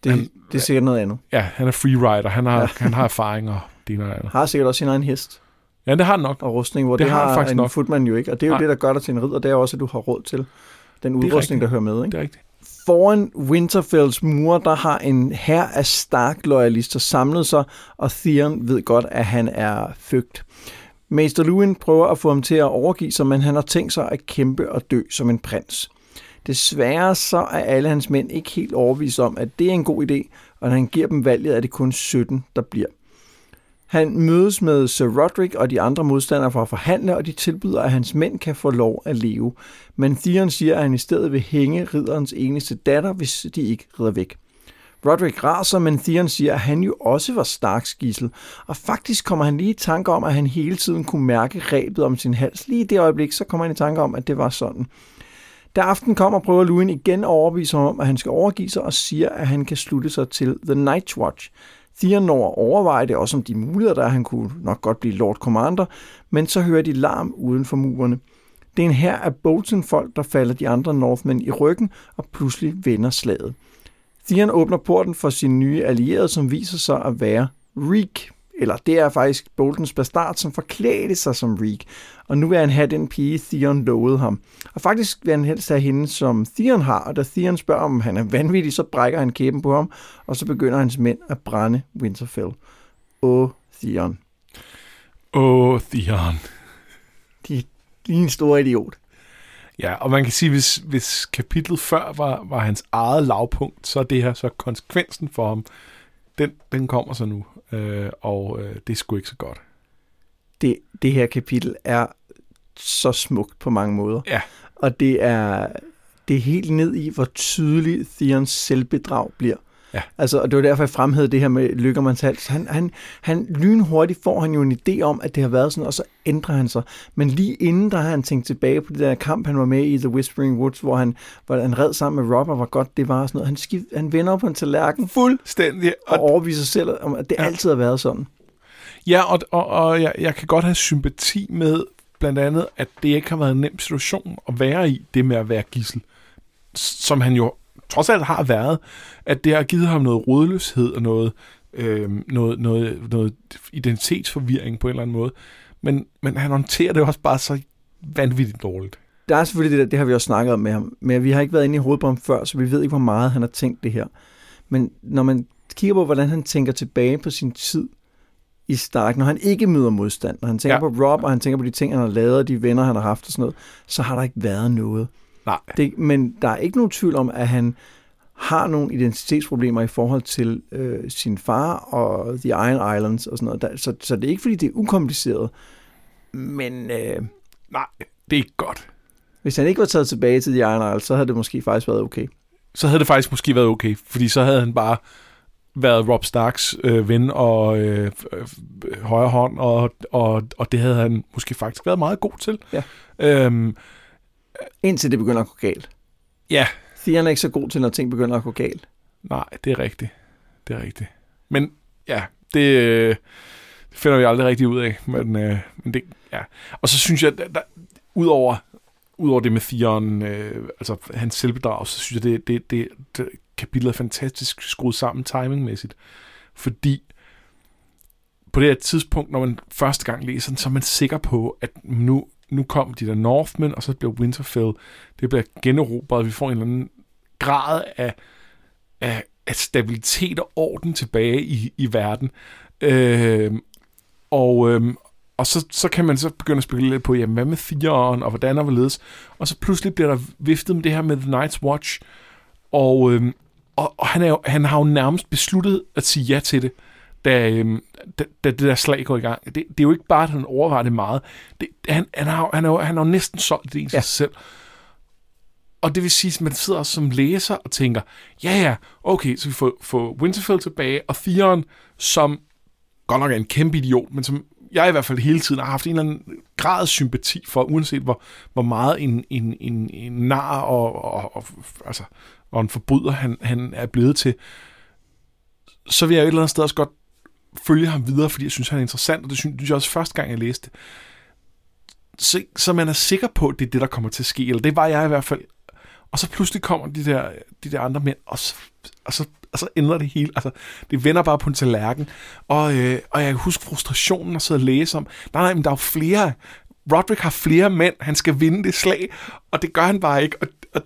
Det, han, det er sikkert noget andet. Ja, han er freerider, han har, ja. han har erfaringer. Det er Har sikkert også sin egen hest. Ja, det har han nok. Og rustning, hvor det, det har, faktisk en nok. footman jo ikke. Og det er jo Nej. det, der gør dig til en ridder, det er også, at du har råd til den udrustning, der hører med. Ikke? Det er rigtigt. Foran Winterfells mure, der har en her af stark loyalister samlet sig, og Theon ved godt, at han er fygt. Mester Luin prøver at få ham til at overgive sig, men han har tænkt sig at kæmpe og dø som en prins. Desværre så er alle hans mænd ikke helt overbevist om, at det er en god idé, og når han giver dem valget, er det kun 17, der bliver. Han mødes med Sir Roderick og de andre modstandere for at forhandle, og de tilbyder, at hans mænd kan få lov at leve. Men Theon siger, at han i stedet vil hænge ridderens eneste datter, hvis de ikke rider væk. Roderick raser, men Theon siger, at han jo også var Starks gissel, og faktisk kommer han lige i tanke om, at han hele tiden kunne mærke rebet om sin hals. Lige i det øjeblik, så kommer han i tanke om, at det var sådan. Da aften kommer, prøver Luin igen at overbevise ham om, at han skal overgive sig og siger, at han kan slutte sig til The Night Watch. Theon når overvejer det også om de muligheder, der er. Han kunne nok godt blive Lord Commander, men så hører de larm uden for murene. Det er en her af Bolton-folk, der falder de andre Northmen i ryggen og pludselig vender slaget. Theon åbner porten for sin nye allierede, som viser sig at være Reek eller det er faktisk Boltons bastard, som forklædte sig som Reek, og nu vil han have den pige, Theon lovede ham. Og faktisk vil han helst have hende, som Theon har, og da Theon spørger, om han er vanvittig, så brækker han kæben på ham, og så begynder hans mænd at brænde Winterfell. Åh, Theon. Åh, Theon. De, er en stor idiot. Ja, og man kan sige, hvis, hvis kapitlet før var, var hans eget lavpunkt, så er det her så konsekvensen for ham. Den, den kommer så nu øh, og øh, det er sgu ikke så godt. Det, det her kapitel er så smukt på mange måder. Ja. Og det er, det er helt ned i, hvor tydelig Theons selvbedrag bliver. Ja. Altså, og det var derfor, jeg fremhævede det her med Lykkermanns hals. Han, han, han lynhurtigt får han jo en idé om, at det har været sådan, og så ændrer han sig. Men lige inden, der har han tænkt tilbage på det der kamp, han var med i The Whispering Woods, hvor han, hvor han red sammen med Robert, hvor godt det var. Sådan noget. Han, skift, han vender på en tallerken. Fuldstændig. Og overviser sig selv, om, at det ja. altid har været sådan. Ja, og, og, og jeg, jeg kan godt have sympati med blandt andet, at det ikke har været en nem situation at være i, det med at være gissel. Som han jo trods alt har været, at det har givet ham noget rådløshed og noget, øh, noget, noget, noget identitetsforvirring på en eller anden måde. Men, men han håndterer det også bare så vanvittigt dårligt. Der er selvfølgelig det der, det har vi også snakket om med ham, men vi har ikke været inde i hovedet på ham før, så vi ved ikke, hvor meget han har tænkt det her. Men når man kigger på, hvordan han tænker tilbage på sin tid i Stark, når han ikke møder modstand, når han tænker ja. på Rob, og han tænker på de ting, han har lavet, og de venner, han har haft og sådan noget, så har der ikke været noget. Nej. Det, men der er ikke nogen tvivl om, at han har nogle identitetsproblemer i forhold til øh, sin far og The Iron Islands og sådan noget. Der, så, så det er ikke, fordi det er ukompliceret, men... Øh, Nej, det er ikke godt. Hvis han ikke var taget tilbage til The Iron Islands, så havde det måske faktisk været okay. Så havde det faktisk måske været okay, fordi så havde han bare været Rob Starks øh, ven og øh, øh, højre hånd, og, og, og det havde han måske faktisk været meget god til. Ja. Øhm, Indtil det begynder at gå galt. ja, Theon er ikke så god til, når ting begynder at gå galt. nej, det er rigtigt. Det er rigtigt. Men ja, det, øh, det finder vi aldrig rigtig ud af. Men, øh, men det, ja. Og så synes jeg, der, der, udover, udover det med Theon, øh, altså hans selvbedrag, så synes jeg, det, det, det, det kapitlet er fantastisk skruet sammen timingmæssigt. Fordi på det her tidspunkt, når man første gang læser den, så er man sikker på, at nu, nu kom de der Northmen, og så bliver Winterfell, det bliver generobret, vi får en eller anden grad af, af, af stabilitet og orden tilbage i, i verden. Øh, og, øh, og så, så kan man så begynde at spekulere lidt på, jamen, hvad med Theon, og hvordan og hvorledes. Og så pludselig bliver der viftet med det her med The Night's Watch, og, øh, og, og han, er jo, han har jo nærmest besluttet at sige ja til det, da, øh, da, da det der slag går i gang. Det, det er jo ikke bare, at han overvejer det meget. Det, han, han, har, han, har, han har jo næsten solgt det i Ja. sig selv. Og det vil sige, at man sidder som læser og tænker, ja ja, okay, så vi får, får Winterfell tilbage, og Theon, som godt nok er en kæmpe idiot, men som jeg i hvert fald hele tiden har haft en eller anden grad af sympati for, uanset hvor, hvor meget en, en, en, en nar og, og, og, altså, og en forbryder han, han er blevet til, så vil jeg jo et eller andet sted også godt følge ham videre, fordi jeg synes, han er interessant, og det synes jeg også første gang, jeg læste det. Så, så man er sikker på, at det er det, der kommer til at ske, eller det var jeg i hvert fald. Og så pludselig kommer de der, de der andre mænd, og så, og så, og så ændrer det hele. Altså, det vender bare på en tallerken. Og, øh, og jeg kan huske frustrationen at sidde og læse om, nej, nej, men der er jo flere, Roderick har flere mænd, han skal vinde det slag, og det gør han bare ikke. Og, og,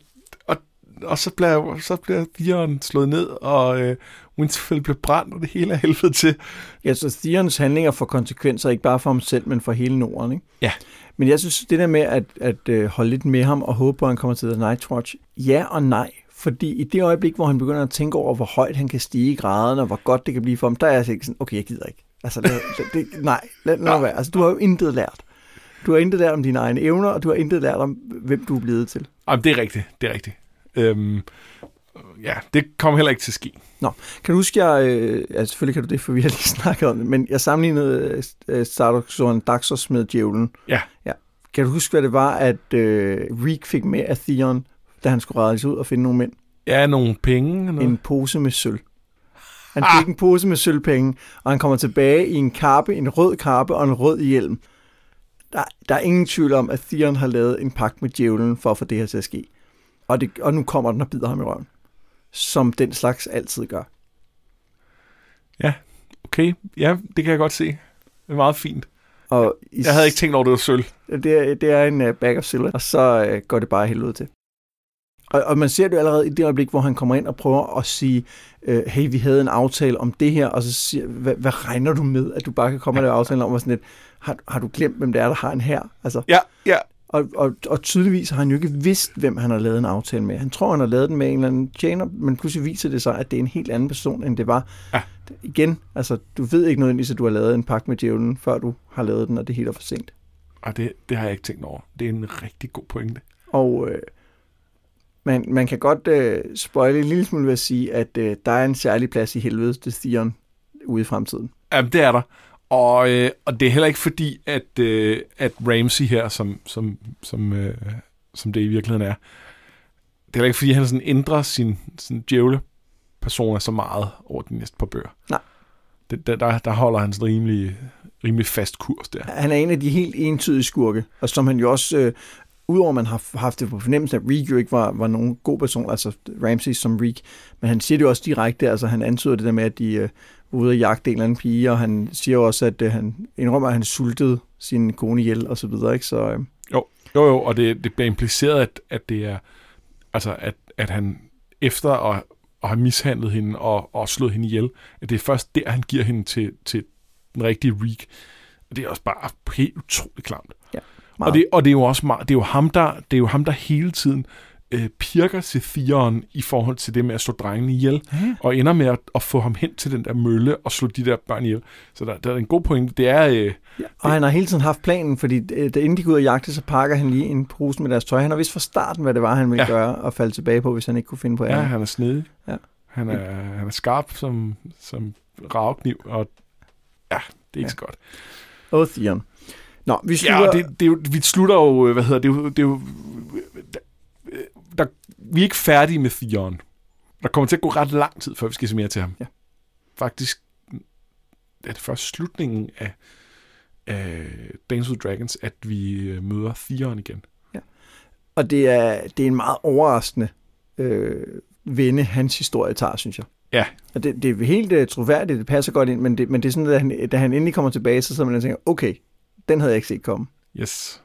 og, og så bliver, så bliver Dion slået ned, og øh, Winterfell bliver brændt, og det hele er helvede til. Ja, så Theons handlinger får konsekvenser, ikke bare for ham selv, men for hele Norden. Ikke? Ja. Men jeg synes, det der med at, at øh, holde lidt med ham og håbe på, at han kommer til The Night Watch, ja og nej. Fordi i det øjeblik, hvor han begynder at tænke over, hvor højt han kan stige i graderne, og hvor godt det kan blive for ham, der er jeg sådan, okay, jeg gider ikke. Altså, det, det, nej, lad nu være. Altså, du har jo intet lært. Du har intet lært om dine egne evner, og du har intet lært om, hvem du er blevet til. Jamen, det er rigtigt, det er rigtigt. Øhm, ja, det kommer heller ikke til at ske. Kan du huske, jeg, øh, ja, selvfølgelig kan du det, for vi har lige snakket om det, men jeg sammenlignede øh, Stardock Daxos med djævlen. Ja. ja. Kan du huske, hvad det var, at øh, Reek fik med af Theon, da han skulle rejse ud og finde nogle mænd? Ja, nogle penge. Noget. En pose med sølv. Han fik en pose med sølvpenge, og han kommer tilbage i en kappe, en rød kappe og en rød hjelm. Der, der er ingen tvivl om, at Theon har lavet en pagt med djævlen for at få det her til at ske. Og, det, og nu kommer den og bider ham i røven. Som den slags altid gør. Okay, ja, det kan jeg godt se. Det er meget fint. Og i, Jeg havde ikke tænkt over, det var sølv. Det er, det er en uh, bag of silver, og så uh, går det bare helvede til. Og, og man ser det jo allerede i det øjeblik, hvor han kommer ind og prøver at sige, uh, hey, vi havde en aftale om det her, og så siger, hvad, hvad regner du med, at du bare kan komme og lave aftalen om, og sådan lidt, har, har du glemt, hvem det er, der har en her? Altså, Ja, ja. Og, og, og tydeligvis har han jo ikke vidst, hvem han har lavet en aftale med. Han tror, han har lavet den med en eller anden tjener, men pludselig viser det sig, at det er en helt anden person, end det var. Ja. Igen, altså, du ved ikke nødvendigvis, at du har lavet en pagt med djævlen, før du har lavet den, og det er for sent. Og det, det har jeg ikke tænkt over. Det er en rigtig god pointe. Og øh, man, man kan godt øh, spoile en lille smule ved at sige, at øh, der er en særlig plads i helvede til Theon ude i fremtiden. Jamen, det er der. Og, øh, og det er heller ikke fordi, at, øh, at Ramsey her, som, som, som, øh, som det i virkeligheden er, det er heller ikke fordi, han sådan ændrer sin, sin djævle persona så meget over de næste par bøger. Nej. det, der, der, der holder han sådan rimelig, rimelig fast kurs der. Han er en af de helt entydige skurke, og som han jo også, øh, udover at man har haft det på fornemmelsen, at Reek jo ikke var, var nogen god person, altså Ramsey som Reek, men han siger det jo også direkte, altså han antyder det der med, at de øh, ude at jagte en eller anden pige, og han siger jo også, at øh, han indrømmer, at han sultede sin kone ihjel, og så videre, ikke? Så, øh, Jo, jo, jo og det, det bliver impliceret, at, at det er, altså at, at han efter at, at have mishandlet hende og, og slået hende ihjel, at det er først der, han giver hende til, til den rigtige Reek. Og det er også bare helt utroligt klamt. Ja, og, det, og det er jo også meget, det er jo ham, der, det er jo ham, der hele tiden øh, pirker til Theon i forhold til det med at slå drengene ihjel, Ja. og ender med at, at få ham hen til den der mølle og slå de der børn ihjel. Så der, der er en god pointe. Det er... Øh, Ja, og han har hele tiden haft planen, fordi øh, da inden de går ud og jagte, så pakker han lige en pose med deres tøj. Han har vidst fra starten, hvad det var, han ville ja. Ja. gøre og falde tilbage på, hvis han ikke kunne finde på ja, andet. han er snedig. Ja. Han, er, han er skarp som, som ravkniv, og ja, det er ikke Ja. ja. så godt. Og Theon. Nå, vi Ja, slutter... og det, det er jo, vi slutter jo, hvad hedder det, det er jo, det er jo der, der, vi er ikke færdige med Theon. Der kommer til at gå ret lang tid, før vi skal se mere til ham. Ja. Faktisk er det først slutningen af, af Dance with Dragons, at vi øh, møder Theon igen. Og det er, det er en meget overraskende øh, vende, hans historie tager, synes jeg. Ja. Og det, det er helt uh, troværdigt, det passer godt ind, men det, men det er sådan, at han, da han endelig kommer tilbage, så sidder man og tænker, okay, den havde jeg ikke set komme. Yes.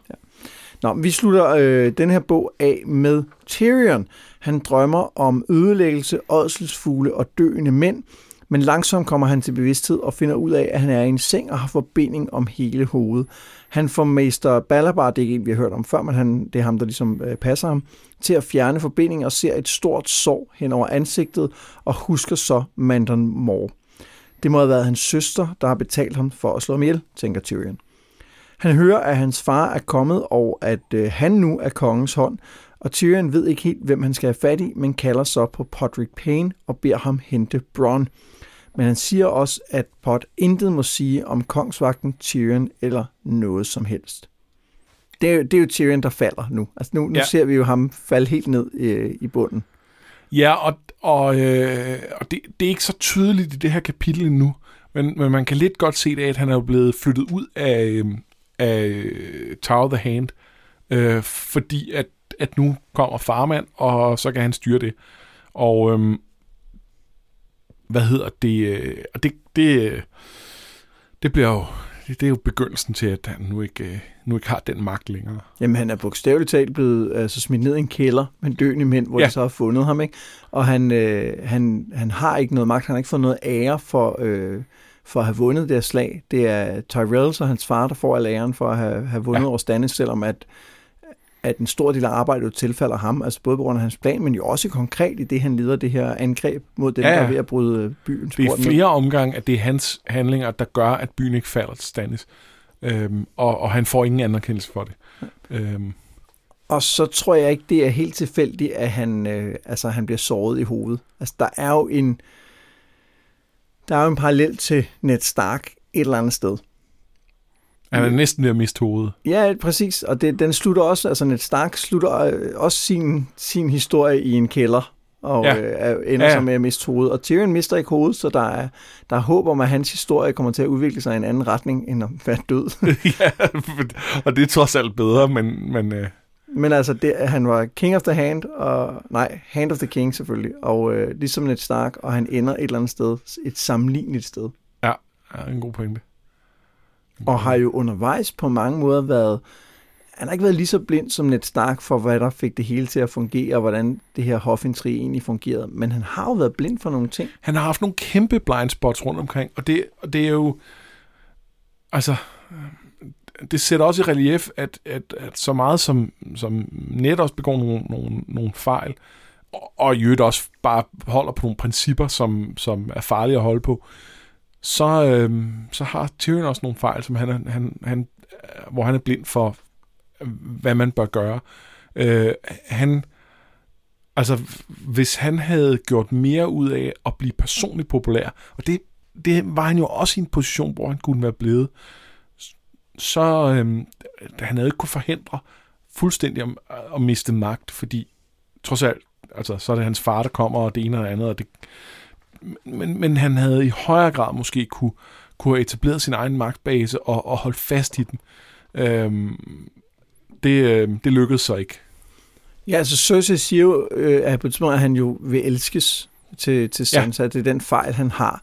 Nå, vi slutter øh, den her bog af med Tyrion. Han drømmer om ødelæggelse, ådselsfugle og døende mænd, men langsomt kommer han til bevidsthed og finder ud af, at han er i en seng og har forbinding om hele hovedet. Han får mester Balabar, det er ikke en, vi har hørt om før, men han, det er ham, der ligesom øh, passer ham, til at fjerne forbindingen og ser et stort sår hen over ansigtet og husker så Mandon Moore. Det må have været hans søster, der har betalt ham for at slå ham ihjel, tænker Tyrion. Han hører, at hans far er kommet, og at øh, han nu er kongens hånd, og Tyrion ved ikke helt, hvem han skal have fat i, men kalder så på Podrick Payne og beder ham hente Bronn. Men han siger også, at Pod intet må sige om kongsvagten, Tyrion eller noget som helst. Det er, jo, det er jo Tyrion, der falder nu. Altså nu, nu ja. Ser vi jo ham falde helt ned øh, i bunden. Ja, og, og, øh, og det, det er ikke så tydeligt i det her kapitel endnu, men, men man kan lidt godt se det at han er blevet flyttet ud af, øh, af øh, Tower the Hand, øh, fordi at, at nu kommer farmand, og så kan han styre det. Og øh, hvad hedder det? Øh, og det, det, øh, det bliver jo det, det er jo begyndelsen til, at han nu ikke, nu ikke har den magt længere. Jamen, han er bogstaveligt talt blevet altså, smidt ned i en kælder med døende mænd, hvor. Ja. de så har fundet ham. Ikke? Og han, øh, han, han har ikke noget magt, han har ikke fået noget ære for, øh, for at have vundet det her slag. Det er Tyrell og hans far, der får al æren for at have, have vundet ja. Ja. over Stannis, selvom at, at en stor del af arbejdet tilfalder ham, altså både på grund af hans plan, men jo også konkret i det, han leder det her angreb mod dem, ja, Ja, ja. ja. der er ved at bryde byens Det er ned. flere omgange, at det er hans handlinger, der gør, at byen ikke falder til Stannis. Øhm, og, og han får ingen anerkendelse for det. Øhm, Og så tror jeg ikke, det er helt tilfældigt, at han, øh, altså, han bliver såret i hovedet. Altså, der er jo en, der er jo en parallel til Ned Stark et eller andet sted. han er næsten ved at miste hovedet. Ja, præcis. Og det, den slutter også, altså Ned Stark slutter øh, også sin, sin historie i en kælder, og ja. Øh, er- ender ja. Så med at miste hovedet. Og Tyrion mister ikke hovedet, så der er, der er håb om, at hans historie kommer til at udvikle sig i en anden retning, end at være død. ja, og det er trods alt bedre, men, men øh, Men altså, det, han var King of the Hand, og nej, Hand of the King selvfølgelig, og øh, ligesom Ned Stark, og han ender et eller andet sted, et sammenligneligt sted. ja, ja, en god pointe. Og har jo undervejs på mange måder været, han har ikke været lige så blind som Ned Stark for, hvad der fik det hele til at fungere, og hvordan det her hofintri egentlig fungerede, men han har jo været blind for nogle ting. Han har haft nogle kæmpe blind spots rundt omkring, og det, og det er jo... Altså, det sætter også i relief, at, at, at så meget som, som net også begår nogle, nogle, nogle fejl, og, og i øvrigt også bare holder på nogle principper, som, som er farlige at holde på, så, øh, så har Tyrion også nogle fejl, som han, er- han, han, hvor han er blind for, hvad man bør gøre. Øh, han, altså, hvis han havde gjort mere ud af at blive personligt populær, og det, det var han jo også i en position, hvor han kunne være blevet, så øhm, han havde ikke kunne forhindre fuldstændig om, at miste magt, fordi trods alt, altså, så er det hans far, der kommer, og det ene og det andet, og det, men, men han havde i højere grad måske kunne, kunne have etableret sin egen magtbase og, og holdt fast i den. Øhm, det, øh, det lykkedes så ikke. Ja, altså Cersei siger jo, øh, at på et tidspunkt, at han jo vil elskes til, til Sansa. Ja. Det er den fejl, han har.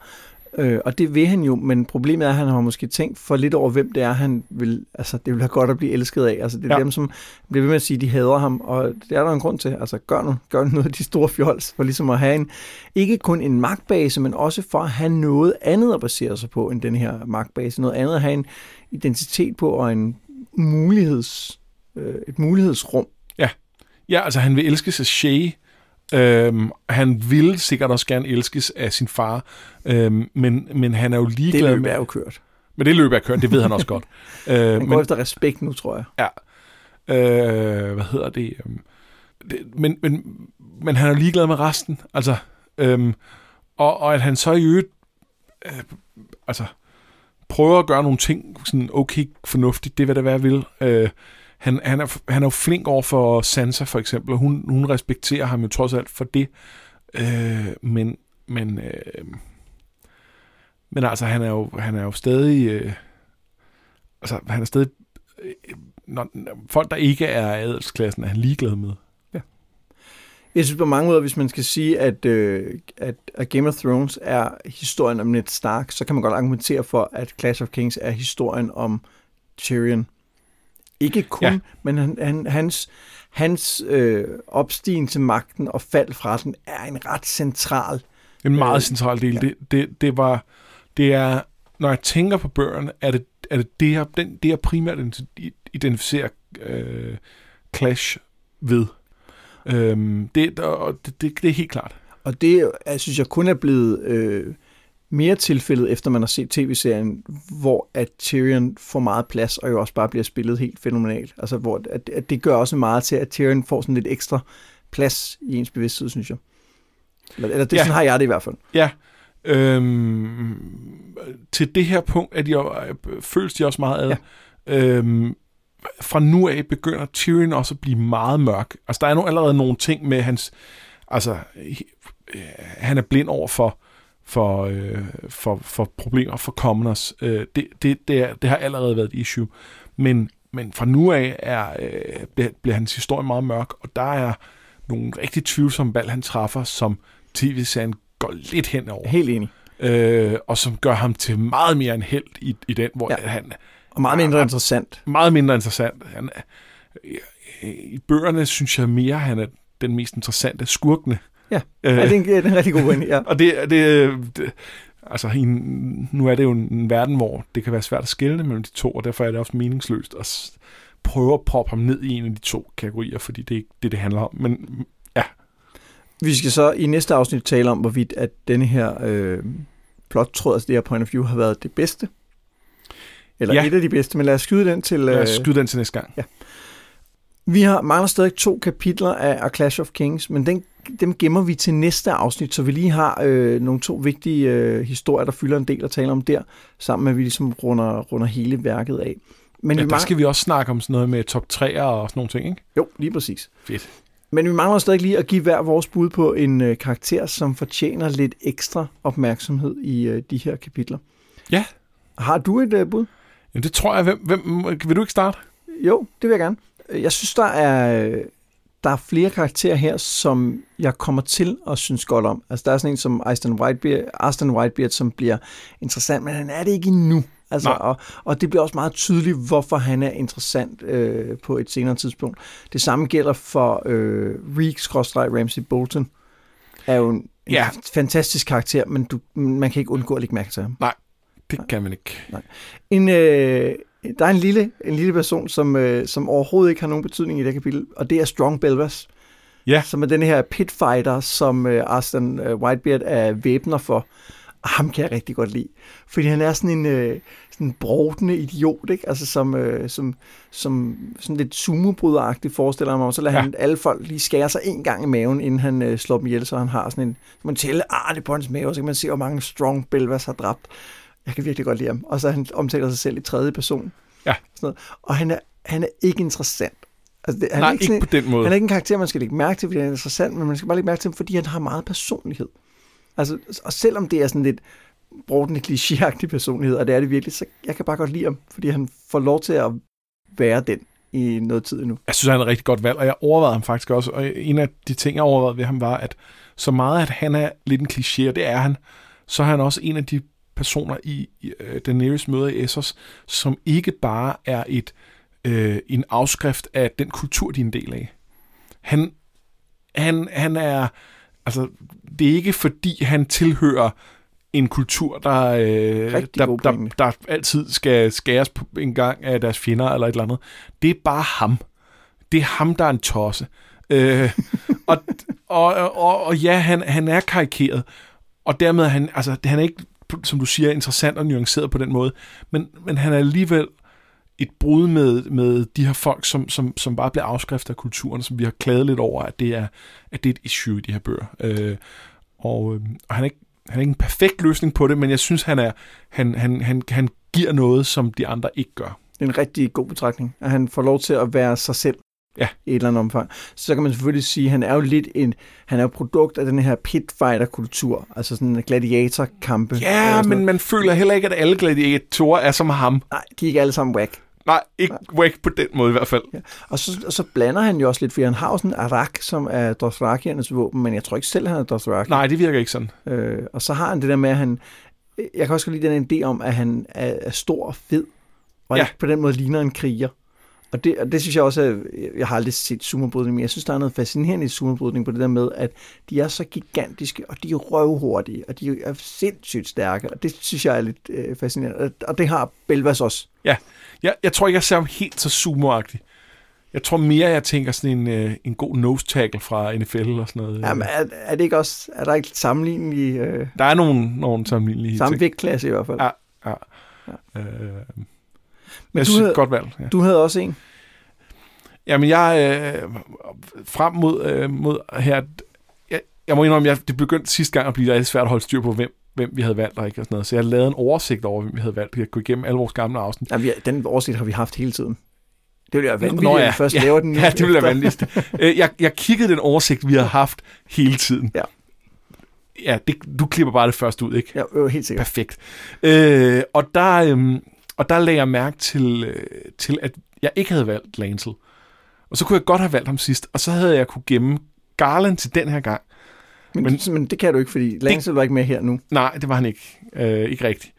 Øh, og det vil han jo, men problemet er, at han har måske tænkt for lidt over, hvem det er, han vil, altså det vil have godt at blive elsket af. Altså det er ja. dem, som bliver ved med at sige, de hader ham, og det er der en grund til. Altså gør nu, gør noget af de store fjols, for ligesom at have en, ikke kun en magtbase, men også for at have noget andet at basere sig på, end den her magtbase. Noget andet at have en identitet på, og en muligheds, øh, et mulighedsrum. Ja. ja, altså han vil elske sig Shay, Øhm, han ville sikkert også gerne elskes af sin far, øhm, men, men han er jo ligeglad Det løb er jo kørt. Men det løb er kørt, det ved han også godt. øh, han går men, efter respekt nu, tror jeg. Ja. Øh, hvad hedder det? Øhm, det men, men, men han er ligeglad med resten. Altså, øhm, og, og at han så i øvrigt øh, altså, prøver at gøre nogle ting sådan okay fornuftigt, det vil det være, vil. Øh, han, han, er, han er jo flink over for Sansa for eksempel, hun, hun respekterer ham jo trods alt for det. Øh, men men, øh, men altså, han er jo, han er jo stadig... Øh, altså, han er stadig... Øh, når, folk, der ikke er adelsklassen, er han ligeglad med. Ja. Jeg synes på mange måder, hvis man skal sige, at, øh, at, at Game of Thrones er historien om Ned Stark, så kan man godt argumentere for, at Clash of Kings er historien om Tyrion. Ikke kun, ja. men han, han, hans, hans øh, opstigen til magten og fald fra den er en ret central En meget øh, central del. Ja. Det, det, det, var, det er, når jeg tænker på bøgerne, er det, er det det, her, den, det jeg primært identificerer øh, Clash ved. Øhm, det, det, det, det er helt klart. Og det, jeg synes jeg, kun er blevet øh, mere tilfældet, efter man har set tv-serien, hvor at Tyrion får meget plads, og jo også bare bliver spillet helt fænomenalt. Altså, hvor at, at det gør også meget til, at Tyrion får sådan lidt ekstra plads i ens bevidsthed, synes jeg. Eller, eller det, ja. sådan har jeg det i hvert fald. Ja. Øhm, til det her punkt er de, føles de også meget ad. Ja. Øhm, fra nu af begynder Tyrion også at blive meget mørk. Altså, der er nu allerede nogle ting med hans... Altså, han er blind over for for, øh, for, for problemer for commoners. Øh, det, det, det, er, det har allerede været et issue. Men, men fra nu af er, øh, bliver, bliver hans historie meget mørk, og der er nogle rigtig tvivlsomme valg, han træffer, som tv-serien går lidt hen over. Helt enig. Øh, og som gør ham til meget mere en held i, i den, hvor ja. han... Og meget mindre er, interessant. Meget mindre interessant. Han, I bøgerne synes jeg mere, han er den mest interessante skurkene. Ja, øh, ja det, er en, det er en rigtig god pointe, ja. og det, det, det altså i, nu er det jo en verden, hvor det kan være svært at skelne mellem de to, og derfor er det også meningsløst at prøve at proppe ham ned i en af de to kategorier, fordi det er ikke det, det handler om. Men ja. Vi skal så i næste afsnit tale om, hvorvidt at denne her øh, plot-tråd, altså det her point of view, har været det bedste. Eller ja. et af de bedste, men lad os skyde den til... Øh, lad os skyde den til næste gang. Ja. Vi har mangler stadig to kapitler af A Clash of Kings, men den dem gemmer vi til næste afsnit, så vi lige har øh, nogle to vigtige øh, historier, der fylder en del at tale om der, sammen med at vi ligesom runder, runder hele værket af. Men ja, vi der skal vi også snakke om sådan noget med top 3'er og sådan nogle ting, ikke? Jo, lige præcis. Fedt. Men vi mangler stadig lige at give hver vores bud på en øh, karakter, som fortjener lidt ekstra opmærksomhed i øh, de her kapitler. Ja. Har du et øh, bud? Jamen det tror jeg. Hvem, hvem, vil du ikke starte? Jo, det vil jeg gerne. Jeg synes, der er der er flere karakterer her, som jeg kommer til at synes godt om. Altså, der er sådan en som Aston Whitebeard, Aston Whitebeard som bliver interessant, men han er det ikke endnu. Altså, og, og det bliver også meget tydeligt, hvorfor han er interessant øh, på et senere tidspunkt. Det samme gælder for øh, Reek-Ramsey Bolton. Er jo en, ja. en fantastisk karakter, men du, man kan ikke undgå at lægge mærke til ham. Nej, det kan man ikke. Nej. En, øh, der er en lille, en lille person, som, øh, som overhovedet ikke har nogen betydning i det kapitel, og det er Strong Belvas. Ja. Som er den her pitfighter, som øh, Arstan øh, Whitebeard er væbner for. Og ham kan jeg rigtig godt lide. Fordi han er sådan en øh, sådan en brodende idiot, ikke? Altså som, øh, som, som sådan lidt sumobryderagtigt forestiller mig, og så lader ja. han alle folk lige skære sig en gang i maven, inden han øh, slår dem ihjel, så han har sådan en, man tælle arne på hans mave, så kan man se, hvor mange Strong Belvas har dræbt. Jeg kan virkelig godt lide ham. Og så han omtaler sig selv i tredje person. Ja. Sådan noget. Og han er, han er ikke interessant. Altså, det, han Nej, er ikke, ikke på den måde. Han er ikke en karakter, man skal lægge mærke til, fordi han er interessant, men man skal bare lægge mærke til ham, fordi han har meget personlighed. Altså, og selvom det er sådan lidt brodende klichéagtig personlighed, og det er det virkelig, så jeg kan bare godt lide ham, fordi han får lov til at være den i noget tid nu. Jeg synes, han er et rigtig godt valg, og jeg overvejede ham faktisk også. Og en af de ting, jeg overvejede ved ham, var, at så meget, at han er lidt en kliché, og det er han, så er han også en af de personer i, i uh, Daenerys møder i Essos, som ikke bare er et uh, en afskrift af den kultur, de er en del af. Han, han, han er, altså, det er ikke fordi, han tilhører en kultur, der, øh, der, der, der, altid skal skæres på en gang af deres fjender eller et eller andet. Det er bare ham. Det er ham, der er en tosse. Øh, og, og, og, og ja, han, han er karikeret, og dermed er han, altså, han er ikke, som du siger, interessant og nuanceret på den måde, men, men han er alligevel et brud med, med de her folk, som, som, som bare bliver afskrifter af kulturen, som vi har klaget lidt over, at det er, at det er et issue i de her bøger. Øh, og, øh, og han er ikke han er ikke en perfekt løsning på det, men jeg synes, han, er, han, han, han, han giver noget, som de andre ikke gør. Det er en rigtig god betragtning, at han får lov til at være sig selv ja. i et eller andet omfang. Så kan man selvfølgelig sige, at han er jo lidt en, han er jo produkt af den her pitfighter-kultur, altså sådan en gladiatorkampe. Ja, men man føler heller ikke, at alle gladiatorer er som ham. Nej, de er ikke alle sammen whack. Nej, ikke Nej. whack på den måde i hvert fald. Ja. Og, så, og så blander han jo også lidt, fordi han har jo sådan en arak, som er Dothrakiernes våben, men jeg tror ikke selv, han er Dothraki. Nej, det virker ikke sådan. Øh, og så har han det der med, at han... Jeg kan også lide den idé om, at han er, er stor og fed, og ja. på den måde ligner en kriger. Og det, og det synes jeg også, at jeg har aldrig set sumobrydning, men jeg synes, der er noget fascinerende i sumobrydning på det der med, at de er så gigantiske, og de er røvhurtige, og de er sindssygt stærke, og det synes jeg er lidt øh, fascinerende. Og det har Belvas også. Ja, jeg, jeg tror ikke, jeg ser ham helt så sumoagtig. Jeg tror mere, jeg tænker sådan en, øh, en god nose tackle fra NFL og sådan noget. Jamen, er, er det ikke også, er der ikke sammenlignelige... Øh, der er nogle, nogle sammenlignelige Samme vægtklasse i hvert fald. Ja, ja. ja. Øh, men jeg du synes, havde, godt valg. Ja. Du havde også en. Jamen, jeg øh, frem mod, øh, mod her... Jeg, jeg må indrømme, at det begyndte sidste gang at blive rigtig svært at holde styr på, hvem, hvem vi havde valgt og ikke og sådan noget. Så jeg lavede en oversigt over, hvem vi havde valgt. Jeg gå igennem alle vores gamle afsnit. Ja, vi, den oversigt har vi haft hele tiden. Det ville være vanvittigt, Nå, ja. at vi først ja, laver den. Ja, det ville være vanvittigt. Øh, jeg, jeg kiggede den oversigt, vi har haft hele tiden. Ja. Ja, det, du klipper bare det først ud, ikke? Ja, jo, helt sikkert. Perfekt. Øh, og, der, øh, og der lagde jeg mærke til, øh, til, at jeg ikke havde valgt Lancel. Og så kunne jeg godt have valgt ham sidst, og så havde jeg kunne gemme Garland til den her gang. Men, men, men det kan du ikke, fordi Lancel var ikke med her nu. Nej, det var han ikke. Øh, ikke rigtigt.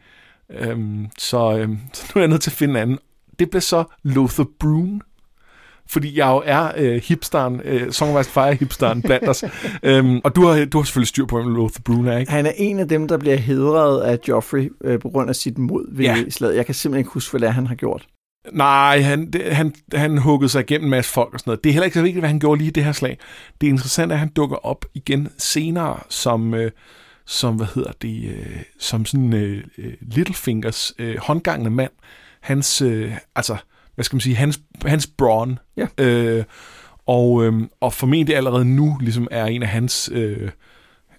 Øhm, så, øhm, så nu er jeg nødt til at finde en anden. Det blev så Lothar Brune, fordi jeg jo er øh, hipsteren, øh, Song of Fire hipsteren blandt os. øhm, og du har, du har selvfølgelig styr på, hvem Lothar Brune er, ikke? Han er en af dem, der bliver hedret af Joffrey øh, på grund af sit mod ved ja. slaget. Jeg kan simpelthen ikke huske, hvad det er, han har gjort. Nej, han, det, han, han huggede sig igennem en masse folk og sådan noget. Det er heller ikke så vigtigt, hvad han gjorde lige i det her slag. Det er interessant, at han dukker op igen senere som, øh, som hvad hedder det, øh, som sådan øh, øh Littlefingers øh, håndgangende mand. Hans, øh, altså, hvad skal man sige, hans, hans brawn. Ja. Øh, og, øh, og formentlig allerede nu ligesom er en af hans, øh,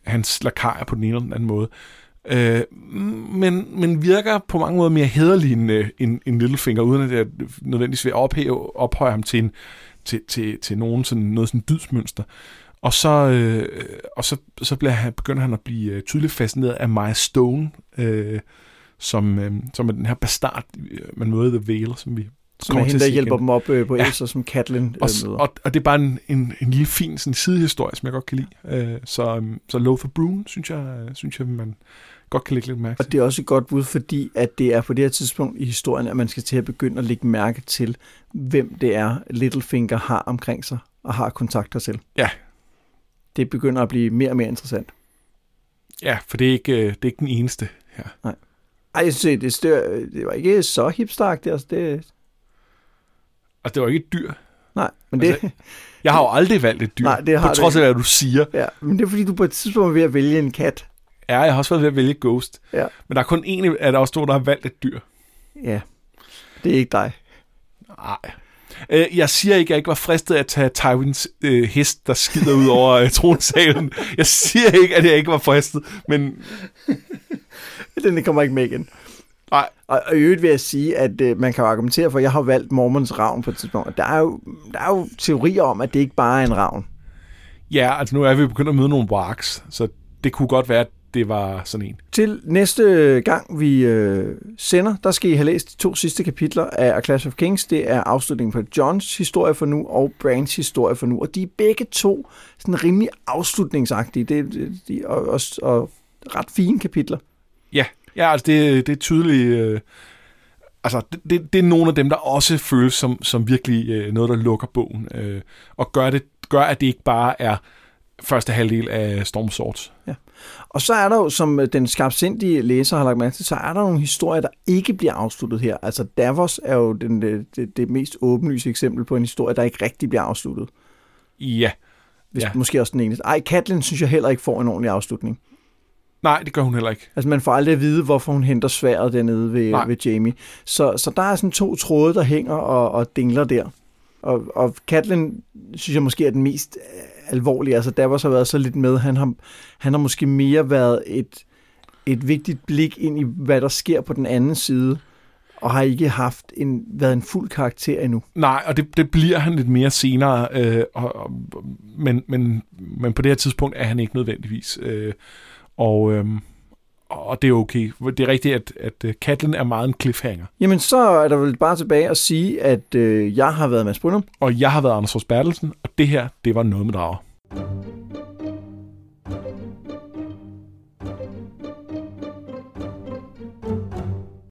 hans lakajer på den ene eller den anden måde. Øh, men, men virker på mange måder mere hederlig end, øh, end, end Littlefinger, uden at jeg nødvendigvis vil ophæve, ophøje ham til, en, til, til, til nogen sådan, noget sådan dydsmønster. Og så, øh, og så, så bliver han, begynder han at blive øh, tydeligt fascineret af Maya Stone, øh, som, øh, som er den her bastard, øh, man møder The Vale, som vi som er hende, der hjælper igen. dem op øh, på ja. Elsa, som Catelyn øh, og, møder. Og, og det er bare en, en, en lille fin sådan, sidehistorie, som jeg godt kan lide. Øh, så, um, så Lothar Brune, synes jeg, synes jeg man, godt kan lægge lidt mærke til. Og det er også et godt bud, fordi at det er på det her tidspunkt i historien, at man skal til at begynde at lægge mærke til, hvem det er, Littlefinger har omkring sig og har kontakter til. Ja. Det begynder at blive mere og mere interessant. Ja, for det er ikke, øh, det er ikke den eneste her. Nej. Ej, jeg synes, det, stør, det var ikke så hipstagt. Altså, det... altså, det var ikke et dyr. Nej, men det... Altså, jeg har jo aldrig valgt et dyr, Nej, det har på trods af, hvad du siger. Ja, men det er fordi, du på et tidspunkt er ved at vælge en kat. Ja, jeg har også været ved at vælge Ghost. Ja. Men der er kun en af der også to, der har valgt et dyr. Ja, det er ikke dig. Nej. Øh, jeg siger ikke, at jeg ikke var fristet at tage Tywins øh, hest, der skider ud over øh, tronsalen. Jeg siger ikke, at jeg ikke var fristet, men... Den kommer ikke med igen. Nej. Og, og i øvrigt vil jeg sige, at øh, man kan jo argumentere for, at jeg har valgt Mormons ravn på et tidspunkt. Der er, jo, der er jo teorier om, at det ikke bare er en ravn. Ja, altså nu er vi begyndt at møde nogle wargs, så det kunne godt være, at det var sådan en. Til næste gang, vi øh, sender, der skal I have læst de to sidste kapitler af A Clash of Kings. Det er afslutningen på Johns historie for nu og Brands historie for nu. Og de er begge to sådan rimelig afslutningsagtige. Det, det, de, og, og, og ret fine kapitler. Ja, ja altså det, det er tydeligt... Øh, altså det, det, det er nogle af dem, der også føles som, som virkelig øh, noget, der lukker bogen. Øh, og gør, det, gør, at det ikke bare er første halvdel af Storm Swords. Ja. Og så er der jo, som den skarpsindige læser har lagt mærke til, så er der nogle historier, der ikke bliver afsluttet her. Altså Davos er jo den, det, det mest åbenlyse eksempel på en historie, der ikke rigtig bliver afsluttet. Ja. Hvis, ja. Måske også den eneste. Ej, Katlin synes jeg heller ikke får en ordentlig afslutning. Nej, det gør hun heller ikke. Altså man får aldrig at vide, hvorfor hun henter sværet dernede ved, ved Jamie. Så, så der er sådan to tråde, der hænger og, og dingler der. Og, og Katlin synes jeg måske er den mest alvorlige. Altså Davos har været så lidt med. Han har, han har måske mere været et, et vigtigt blik ind i, hvad der sker på den anden side og har ikke haft en, været en fuld karakter endnu. Nej, og det, det bliver han lidt mere senere, øh, og, og, men, men, men på det her tidspunkt er han ikke nødvendigvis. Øh, og, øh, og det er okay. Det er rigtigt, at, at Katlin er meget en cliffhanger. Jamen, så er der vel bare tilbage at sige, at øh, jeg har været Mads Brynum. Og jeg har været Anders Fors Bertelsen, og det her, det var noget med drager.